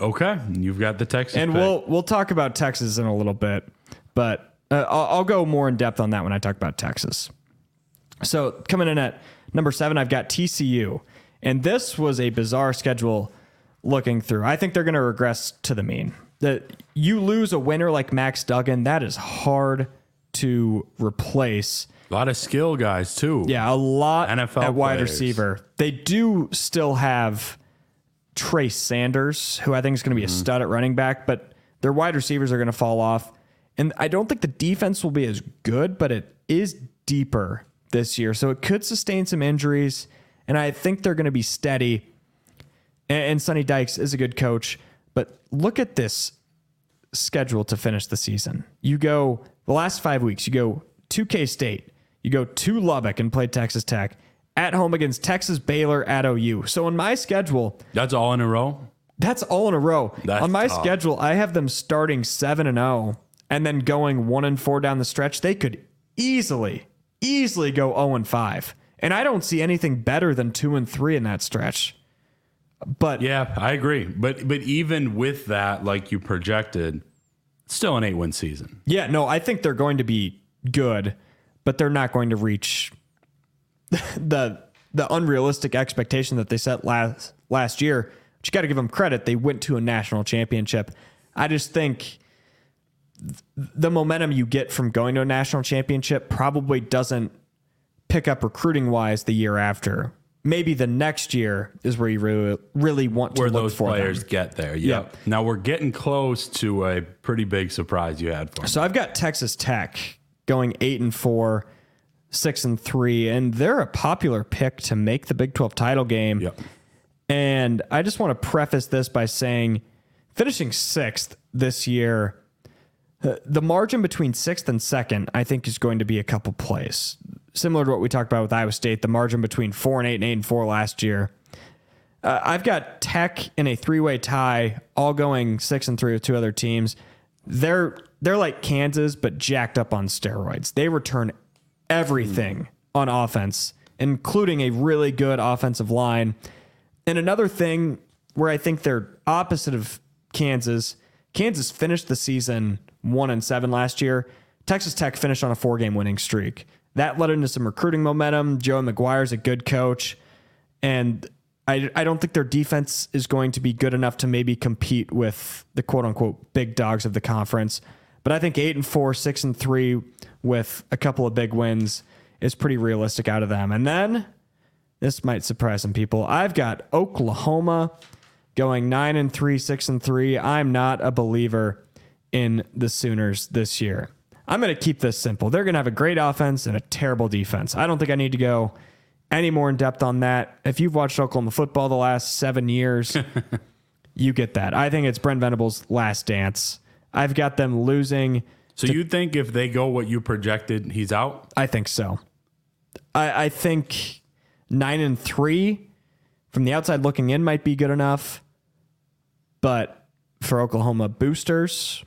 Okay, you've got the Texas. And pick. we'll we'll talk about Texas in a little bit, but uh, I'll, I'll go more in depth on that when I talk about Texas. So coming in at number seven, I've got TCU, and this was a bizarre schedule looking through. I think they're going to regress to the mean. that you lose a winner like Max Duggan, that is hard to replace. A lot of skill guys too. Yeah, a lot NFL at wide players. receiver. They do still have Trey Sanders, who I think is going to be a mm-hmm. stud at running back, but their wide receivers are going to fall off. And I don't think the defense will be as good, but it is deeper this year. So it could sustain some injuries. And I think they're going to be steady. And, and Sonny Dykes is a good coach. But look at this schedule to finish the season. You go the last five weeks, you go to K State, you go to Lubbock and play Texas Tech, at home against Texas Baylor at OU. So on my schedule, That's all in a row. that's all in a row. That's on my tough. schedule, I have them starting 7 and 0 and then going 1 and 4 down the stretch. They could easily easily go 0 and 5. And I don't see anything better than 2 and 3 in that stretch. But Yeah, I agree. But but even with that, like you projected, still an eight win season. Yeah, no, I think they're going to be good, but they're not going to reach the the unrealistic expectation that they set last last year. But you got to give them credit; they went to a national championship. I just think the momentum you get from going to a national championship probably doesn't pick up recruiting wise the year after. Maybe the next year is where you really really want to Where look those for them. players get there. Yep. Now we're getting close to a pretty big surprise you had for me. So I've got Texas Tech going eight and four, six and three, and they're a popular pick to make the Big 12 title game. Yep. And I just want to preface this by saying finishing sixth this year, uh, the margin between sixth and second, I think, is going to be a couple plays. Similar to what we talked about with Iowa State, the margin between four and eight and eight and four last year. Uh, I've got Tech in a three-way tie, all going six and three with two other teams. They're they're like Kansas, but jacked up on steroids. They return everything on offense, including a really good offensive line. And another thing where I think they're opposite of Kansas, Kansas finished the season one and seven last year. Texas Tech finished on a four game winning streak. That led into some recruiting momentum. Joe McGuire's a good coach. And I, I don't think their defense is going to be good enough to maybe compete with the quote unquote big dogs of the conference. But I think eight and four, six and three with a couple of big wins is pretty realistic out of them. And then this might surprise some people. I've got Oklahoma going nine and three, six and three. I'm not a believer in the Sooners this year. I'm going to keep this simple. They're going to have a great offense and a terrible defense. I don't think I need to go any more in depth on that. If you've watched Oklahoma football the last seven years, you get that. I think it's Brent Venables' last dance. I've got them losing. So you think if they go what you projected, he's out? I think so. I, I think nine and three from the outside looking in might be good enough. But for Oklahoma boosters,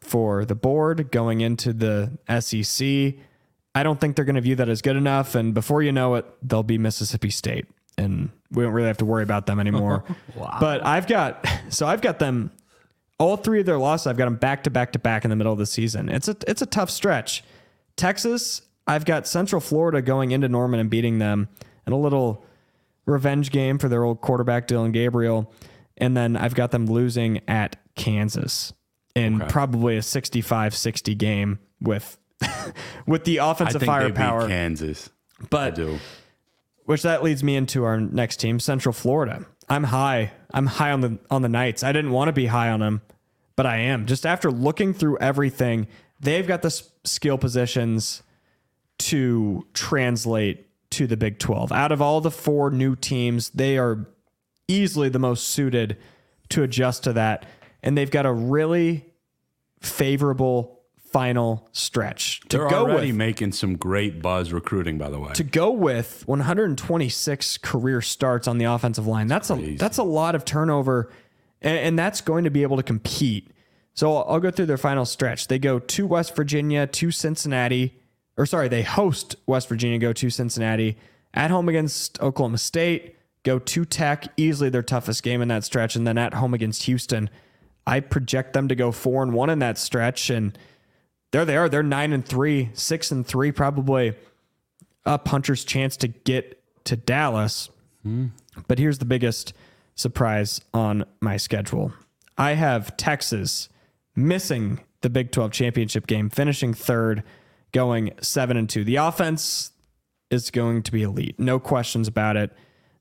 for the board going into the SEC, I don't think they're going to view that as good enough. And before you know it, they'll be Mississippi State. And we don't really have to worry about them anymore. But I've got, so I've got them, all three of their losses, I've got them back to back to back in the middle of the season. It's a, it's a tough stretch. Texas, I've got Central Florida going into Norman and beating them and a little revenge game for their old quarterback, Dillon Gabriel. And then I've got them losing at Kansas in probably a 65 60 game with with the I offensive firepower. beat Kansas. I But do. which that leads me into our next team, Central Florida. I'm high. I'm high on the on the Knights. I didn't want to be high on them, but I am. Just after looking through everything, they've got the skill positions to translate to the Big 12. Out of all the four new teams, they are easily the most suited to adjust to that, and they've got a really favorable final stretch to They're go already with making some great buzz recruiting, by the way. to go with 126 career starts on the offensive line. That's a that's a lot of turnover, and, and that's going to be able to compete. So I'll, I'll go through their final stretch. They go to West Virginia, to Cincinnati, or sorry, they host West Virginia, go to Cincinnati, at home against Oklahoma State, go to Tech, easily their toughest game in that stretch, and then at home against Houston. I project them to go four and one in that stretch, and there they are. They're nine and three, six and three, probably a puncher's chance to get to Dallas. But here's the biggest surprise on my schedule. I have Texas missing the Big 12 championship game, finishing third, going seven and two. The offense is going to be elite. No questions about it.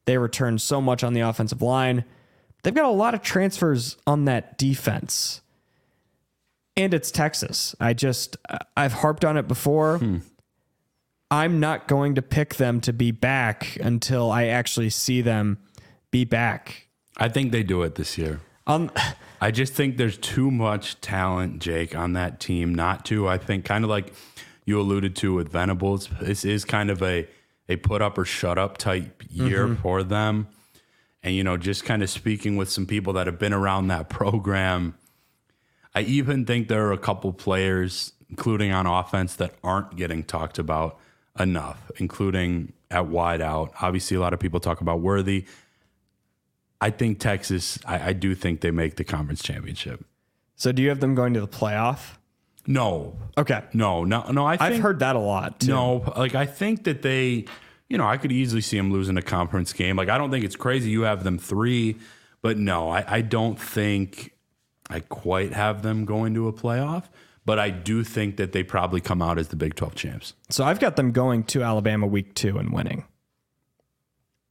They return so much on the offensive line. They've got a lot of transfers on that defense. And it's Texas. I just, I've harped on it before. I'm not going to pick them to be back until I actually see them be back. I think they do it this year. Um, I just think there's too much talent, Jake, on that team not to. I think kind of like you alluded to with Venables, this is kind of a a put up or shut up type year for them. And you know, just kind of speaking with some people that have been around that program, I even think there are a couple players, including on offense, that aren't getting talked about enough, including at wide out. Obviously, a lot of people talk about Worthy. I think Texas, I, I do think they make the conference championship. so do you have them going to the playoff? No, Okay. no, no, no. I think, I've heard that a lot. Too. no, like I think that they, you know, I could easily see them losing a conference game. Like I don't think it's crazy. You have them three, but no, I, I don't think I quite have them going to a playoff. But I do think that they probably come out as the Big Twelve champs. So I've got them going to Alabama week two and winning.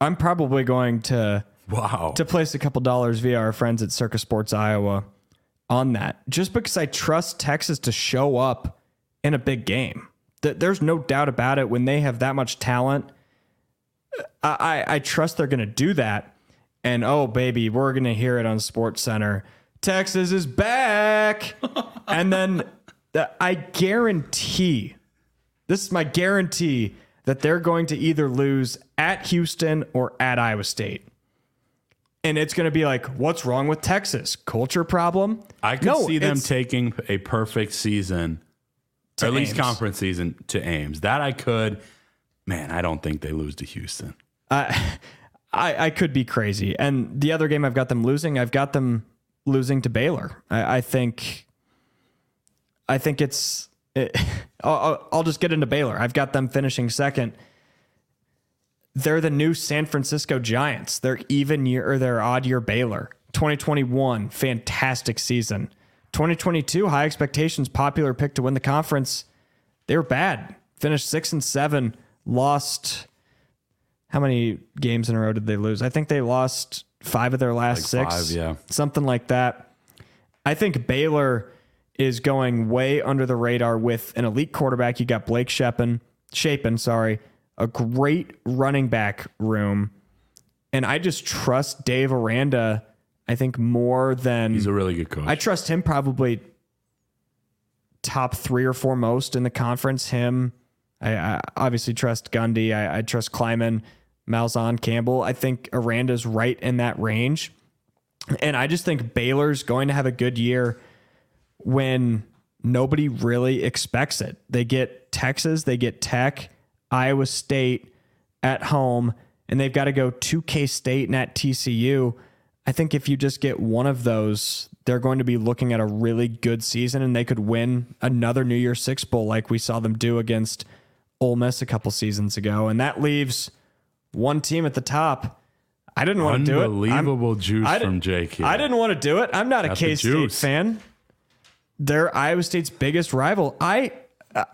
I'm probably going to Wow. to place a couple dollars via our friends at Circa Sports Iowa on that, just because I trust Texas to show up in a big game. Th- There's no doubt about it. When they have that much talent, I, I, I trust they're going to do that. And oh, baby, we're going to hear it on Sports Center. Texas is back. and then the, I guarantee, this is my guarantee, that they're going to either lose at Houston or at Iowa State. And it's going to be like, what's wrong with Texas? Culture problem? I could No, see them taking a perfect season, or at least conference season to Ames. That I could. Man, I don't think they lose to Houston. I, I I could be crazy. And the other game I've got them losing, I've got them losing to Baylor. I, I think I think it's it, I'll, I'll- just get into Baylor. I've got them finishing second. They're the new San Francisco Giants. They're even year or they're odd year Baylor. 2021, fantastic season. 2022, high expectations, popular pick to win the conference. They were bad. Finished six and seven, lost how many games in a row did they lose? I think they lost five of their last Like six. five, yeah. Something like that. I think Baylor is going way under the radar with an elite quarterback. You got Blake Shepin, Shapen, sorry, a great running back room. And I just trust Dave Aranda, I think, more than He's a really good coach. I trust him probably top three or four most in the conference. Him, I, I obviously trust Gundy. I, I trust Klieman, Malzahn, Campbell. I think Aranda's right in that range. And I just think Baylor's going to have a good year when nobody really expects it. They get Texas, they get Tech, Iowa State at home, and they've got to go to K State and at TCU. I think if you just get one of those, they're going to be looking at a really good season and they could win another New Year's Six Bowl like we saw them do against Ole Miss a couple seasons ago. And that leaves one team at the top. I didn't want to do it. Unbelievable juice I from Jake here. I didn't want to do it. I'm not a Got the State fan. They're Iowa State's biggest rival. I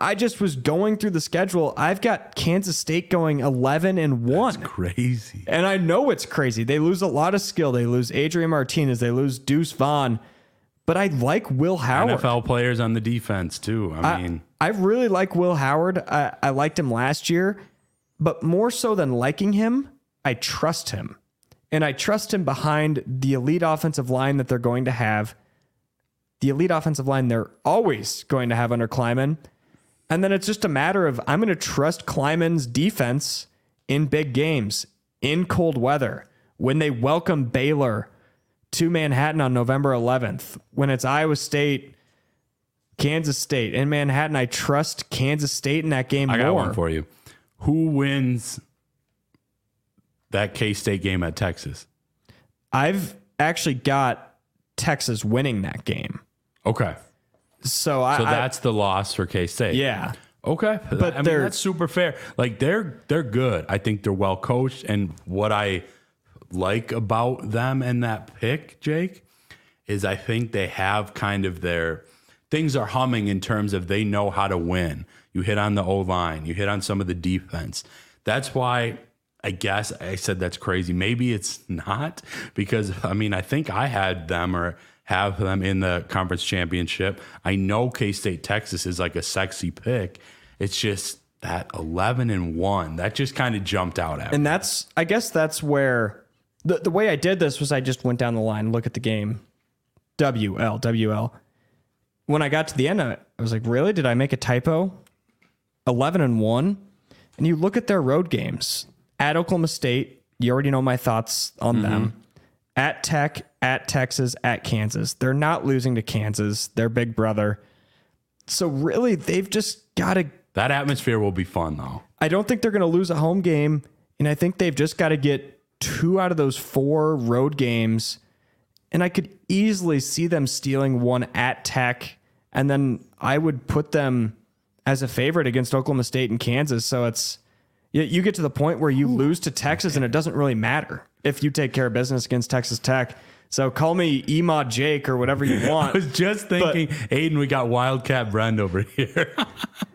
I just was going through the schedule. I've got Kansas State going 11 and 1. Crazy. And I know it's crazy. They lose a lot of skill. They lose Adrian Martinez. They lose Deuce Vaughn. But I like Will Howard. NFL players on the defense too. I I, mean, I really like Will Howard. I, I liked him last year, but more so than liking him, I trust him. And I trust him behind the elite offensive line that they're going to have. The elite offensive line they're always going to have under Klieman. And then it's just a matter of I'm going to trust Klieman's defense in big games, in cold weather, when they welcome Baylor to Manhattan on November 11th, when it's Iowa State Kansas State in Manhattan. I trust Kansas State in that game I got more. one for you. Who wins that K State game at Texas? I've actually got Texas winning that game. Okay, So I, so I- that's the loss for K State. yeah. Okay, But I mean that's super fair. Like they're they're good. I think they're well coached, and what I like about them and that pick, Jake, is I think they have kind of their things are humming in terms of they know how to win. You hit on the O line, you hit on some of the defense. That's why I guess I said that's crazy. Maybe it's not because I mean, I think I had them or have them in the conference championship. I know K State Texas is like a sexy pick. It's just that 11 and 1 that just kind of jumped out at me. And that's, I guess that's where the, the way I did this was I just went down the line, look at the game. WL, WL. When I got to the end, I was like, really? Did I make a typo? 11 and 1. And you look at their road games at Oklahoma State. You already know my thoughts on mm-hmm. them. At Tech, at Texas, at Kansas. They're not losing to Kansas, their big brother. So really, they've just got to that atmosphere will be fun though. I don't think they're going to lose a home game, and I think they've just got to get two out of those four road games, and I could easily see them stealing one at Tech, and then I would put them as a favorite against Oklahoma State and Kansas. So it's you, you get to the point where you lose to Texas, and it doesn't really matter if you take care of business against Texas Tech. So call me EMAW Jake or whatever you want. I was just thinking, Aiden, we got Wildcat Brend over here.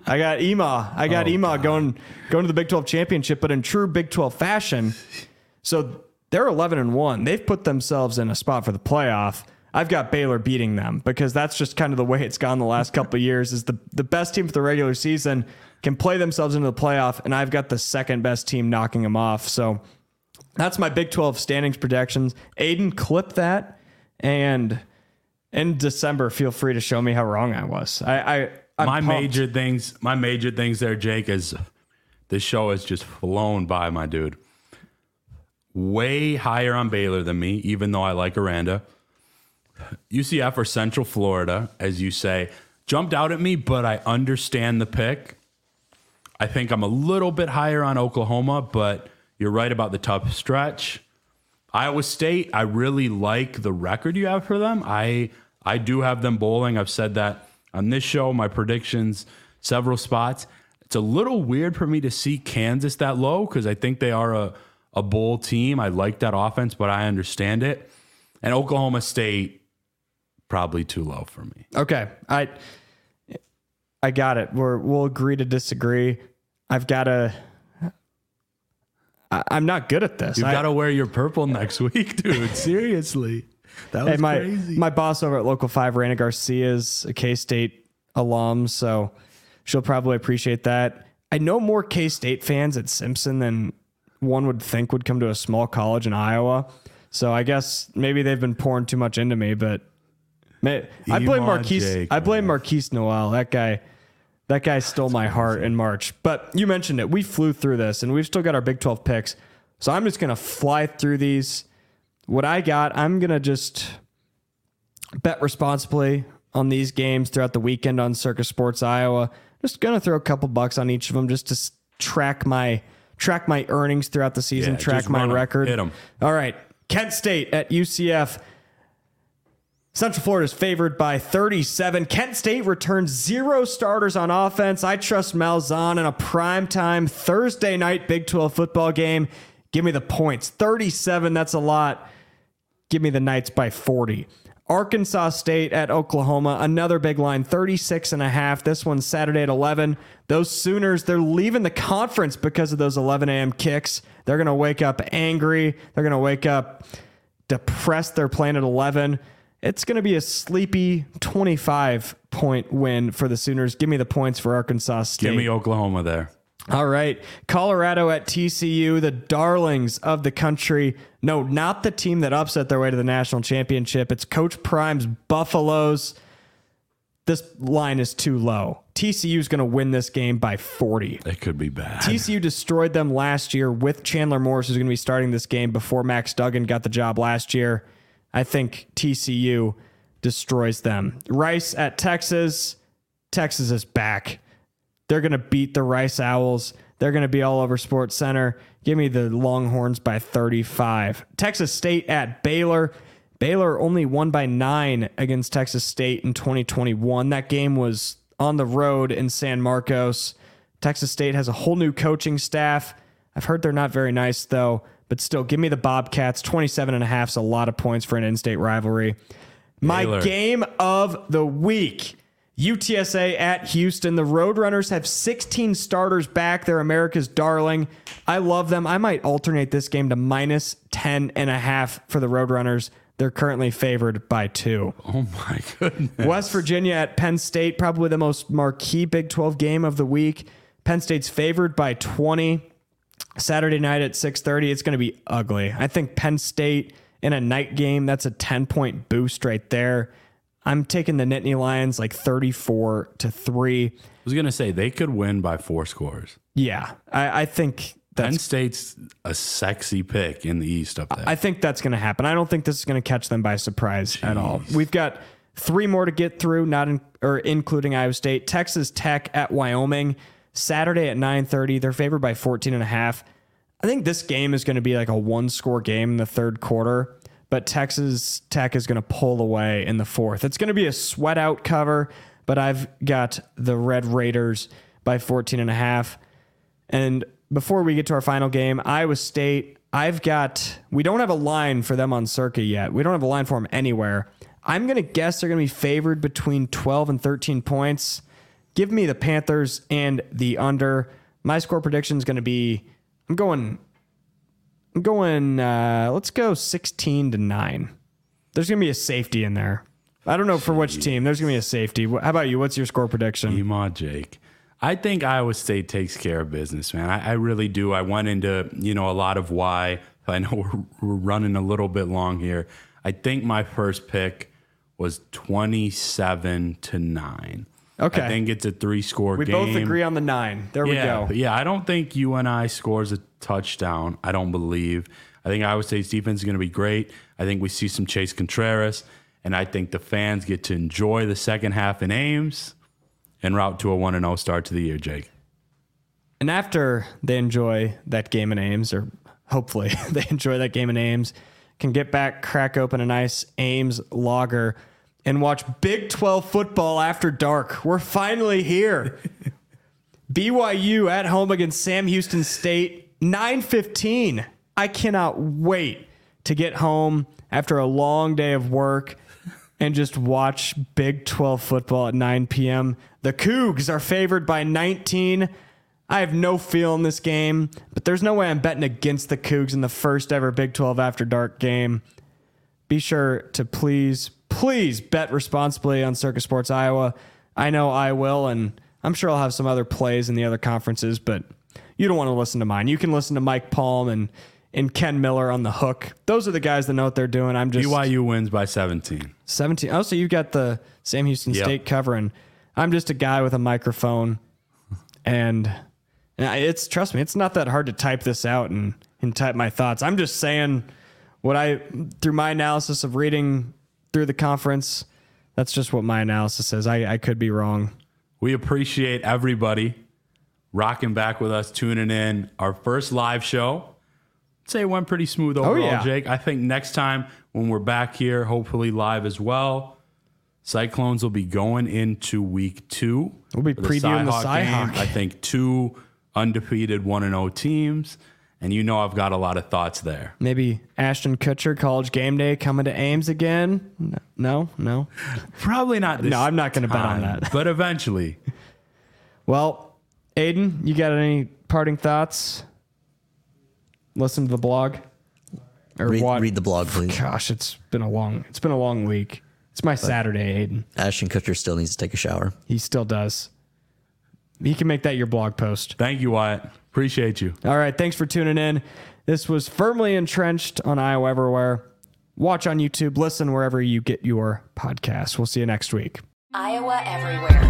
I got EMAW. I got Oh, EMAW going going to the Big 12 championship, but in true Big 12 fashion. So they're 11 and 1. They've put themselves in a spot for the playoff. I've got Baylor beating them because that's just kind of the way it's gone the last couple of years is the the best team for the regular season can play themselves into the playoff and I've got the second best team knocking them off. So that's my Big 12 standings projections. Aiden, clip that and in December, feel free to show me how wrong I was. I, I I'm my pumped. major things, my major things there, Jake, is this show has just flown by, my dude. Way higher on Baylor than me, even though I like Aranda. UCF or Central Florida, as you say, jumped out at me, but I understand the pick. I think I'm a little bit higher on Oklahoma, but you're right about the tough stretch. Iowa State, I really like the record you have for them. I I do have them bowling. I've said that on this show, my predictions, several spots. It's a little weird for me to see Kansas that low because I think they are a, a bowl team. I like that offense, but I understand it. And Oklahoma State, probably too low for me. Okay, I I got it. We're we'll agree to disagree. I've got to. I'm not good at this. You've got to wear your purple next week, dude. Seriously. That was Hey, my crazy. my boss over at Local Five, Raina Garcia, is a K State alum, so she'll probably appreciate that. I know more K State fans at Simpson than one would think would come to a small college in Iowa. So I guess maybe they've been pouring too much into me, but may, I blame Markquis. Jake, I blame man. Markquis Nowell. That guy. That guy stole my heart in March. But you mentioned it. We flew through this, and we've still got our Big 12 picks. So I'm just gonna fly through these what I got, I'm going to just bet responsibly on these games throughout the weekend on Circa Sports Iowa. Just going to throw a couple bucks on each of them just to s- track my track my earnings throughout the season, Yeah, track my 'em. Hit them. All right, Kent State at UCF. Central Florida is favored by 37. Kent State returns zero starters on offense. I trust Malzahn in a primetime Thursday night Big 12 football game. Give me the points. 37, that's a lot. Give me the Knights by 40. Arkansas State at Oklahoma, another big line, 36 and a half. This one's Saturday at 11. Those Sooners, they're leaving the conference because of those 11 a.m. kicks. They're going to wake up angry. They're going to wake up depressed. They're playing at 11. It's going to be a sleepy 25 point win for the Sooners. Give me the points for Arkansas State. Give me Oklahoma there. All right. Colorado at TCU, the darlings of the country. No, not the team that upset their way to the national championship. It's Coach Prime's Buffaloes. This line is too low. TCU is going to win this game by 40. It could be bad. TCU destroyed them last year with Chandler Morris, who's going to be starting this game before Max Duggan got the job last year. I think TCU destroys them. Rice at Texas. Texas is back. They're going to beat the Rice Owls. They're going to be all over Sports Center. Give me the Longhorns by 35. Texas State at Baylor. Baylor only won by nine against Texas State in 2021. That game was on the road in San Marcos. Texas State has a whole new coaching staff. I've heard they're not very nice, though, but still, give me the Bobcats. 27 and a half is a lot of points for an in state rivalry. My Baylor. game of the week. UTSA at Houston. The Roadrunners have 16 starters back. They're America's darling. I love them. I might alternate this game to minus 10 and a half for the Roadrunners. They're currently favored by two. Oh my goodness. West Virginia at Penn State, probably the most marquee Big 12 game of the week. Penn State's favored by 20. Saturday night at 6:30, it's going to be ugly. I think Penn State in a night game, that's a 10-point boost right there. I'm taking the Nittany Lions like 34 to 3. I was gonna say they could win by four scores. Yeah, I, I think Penn State's a sexy pick in the East up there. I think that's going to happen. I don't think this is going to catch them by surprise at all. We've got three more to get through, not in, or including Iowa State, Texas Tech at Wyoming, Saturday at 9:30. They're favored by 14 and a half. I think this game is going to be like a one-score game in the third quarter, but Texas Tech is going to pull away in the fourth. It's going to be a sweat out cover, but I've got the Red Raiders by 14 and a half. And before we get to our final game, Iowa State, I've got, we don't have a line for them on Circa yet. We don't have a line for them anywhere. I'm going to guess they're going to be favored between 12 and 13 points. Give me the Panthers and the under. My score prediction is going to be, I'm going, I'm going, uh, let's go 16 to 9. There's going to be a safety in there. I don't know for which team. There's going to be a safety. How about you? What's your score prediction? EMAW Jake. I think Iowa State takes care of business, man. I, I really do. I went into you know a lot of why. I know we're, we're running a little bit long here. I think my first pick was twenty-seven to nine. Okay. I think it's a three-score We game. both agree on the nine. There yeah, we go. Yeah, I don't think UNI scores a touchdown. I don't believe. I think Iowa State's defense is going to be great. I think we see some Chase Contreras, and I think the fans get to enjoy the second half in Ames en route to a 1 0 start to the year, Jake. And after they enjoy that game in Ames, or hopefully they enjoy that game in Ames, can get back, crack open a nice Ames lager, and watch Big 12 football after dark. We're finally here. BYU at home against Sam Houston State, 9:15. I cannot wait to get home after a long day of work and just watch Big 12 football at 9 p.m. The Cougs are favored by 19. I have no feel in this game, but there's no way I'm betting against the Cougs in the first ever Big 12 After Dark game. Be sure to please, please bet responsibly on Circa Sports Iowa. I know I will, and I'm sure I'll have some other plays in the other conferences, but you don't want to listen to mine. You can listen to Mike Palm and, and Ken Miller on the hook. Those are the guys that know what they're doing. I'm just BYU wins by 17. 17. Oh, so you've got the Sam Houston Yep. State covering. I'm just a guy with a microphone, and, and it's trust me, it's not that hard to type this out and and type my thoughts. I'm just saying what I through my analysis of reading through the conference. That's just what my analysis says. I, I could be wrong. We appreciate everybody rocking back with us, tuning in. Our first live show. I'd say it went pretty smooth oh, overall, Oh, yeah. Jake. I think next time when we're back here, hopefully live as well, Cyclones will be going into week two. We'll be previewing the Cyhawk game. I think two undefeated 1 0 teams. And you know I've got a lot of thoughts there. Maybe Ashton Kutcher, College Game Day, coming to Ames again. No, no. Probably not this No, I'm not gonna bet on that. But eventually. Well, Aiden, you got any parting thoughts? Listen to the blog, or Read, what? read the blog, please. Gosh, it's been a long. It's been a long week. It's my Saturday, Aiden. Ashton Kutcher still needs to take a shower. He still does. He can make that your blog post. Thank you, Wyatt. Appreciate you. All right, thanks for tuning in. This was firmly entrenched on Iowa Everywhere. Watch on YouTube, listen wherever you get your podcasts. We'll see you next week. Iowa Everywhere.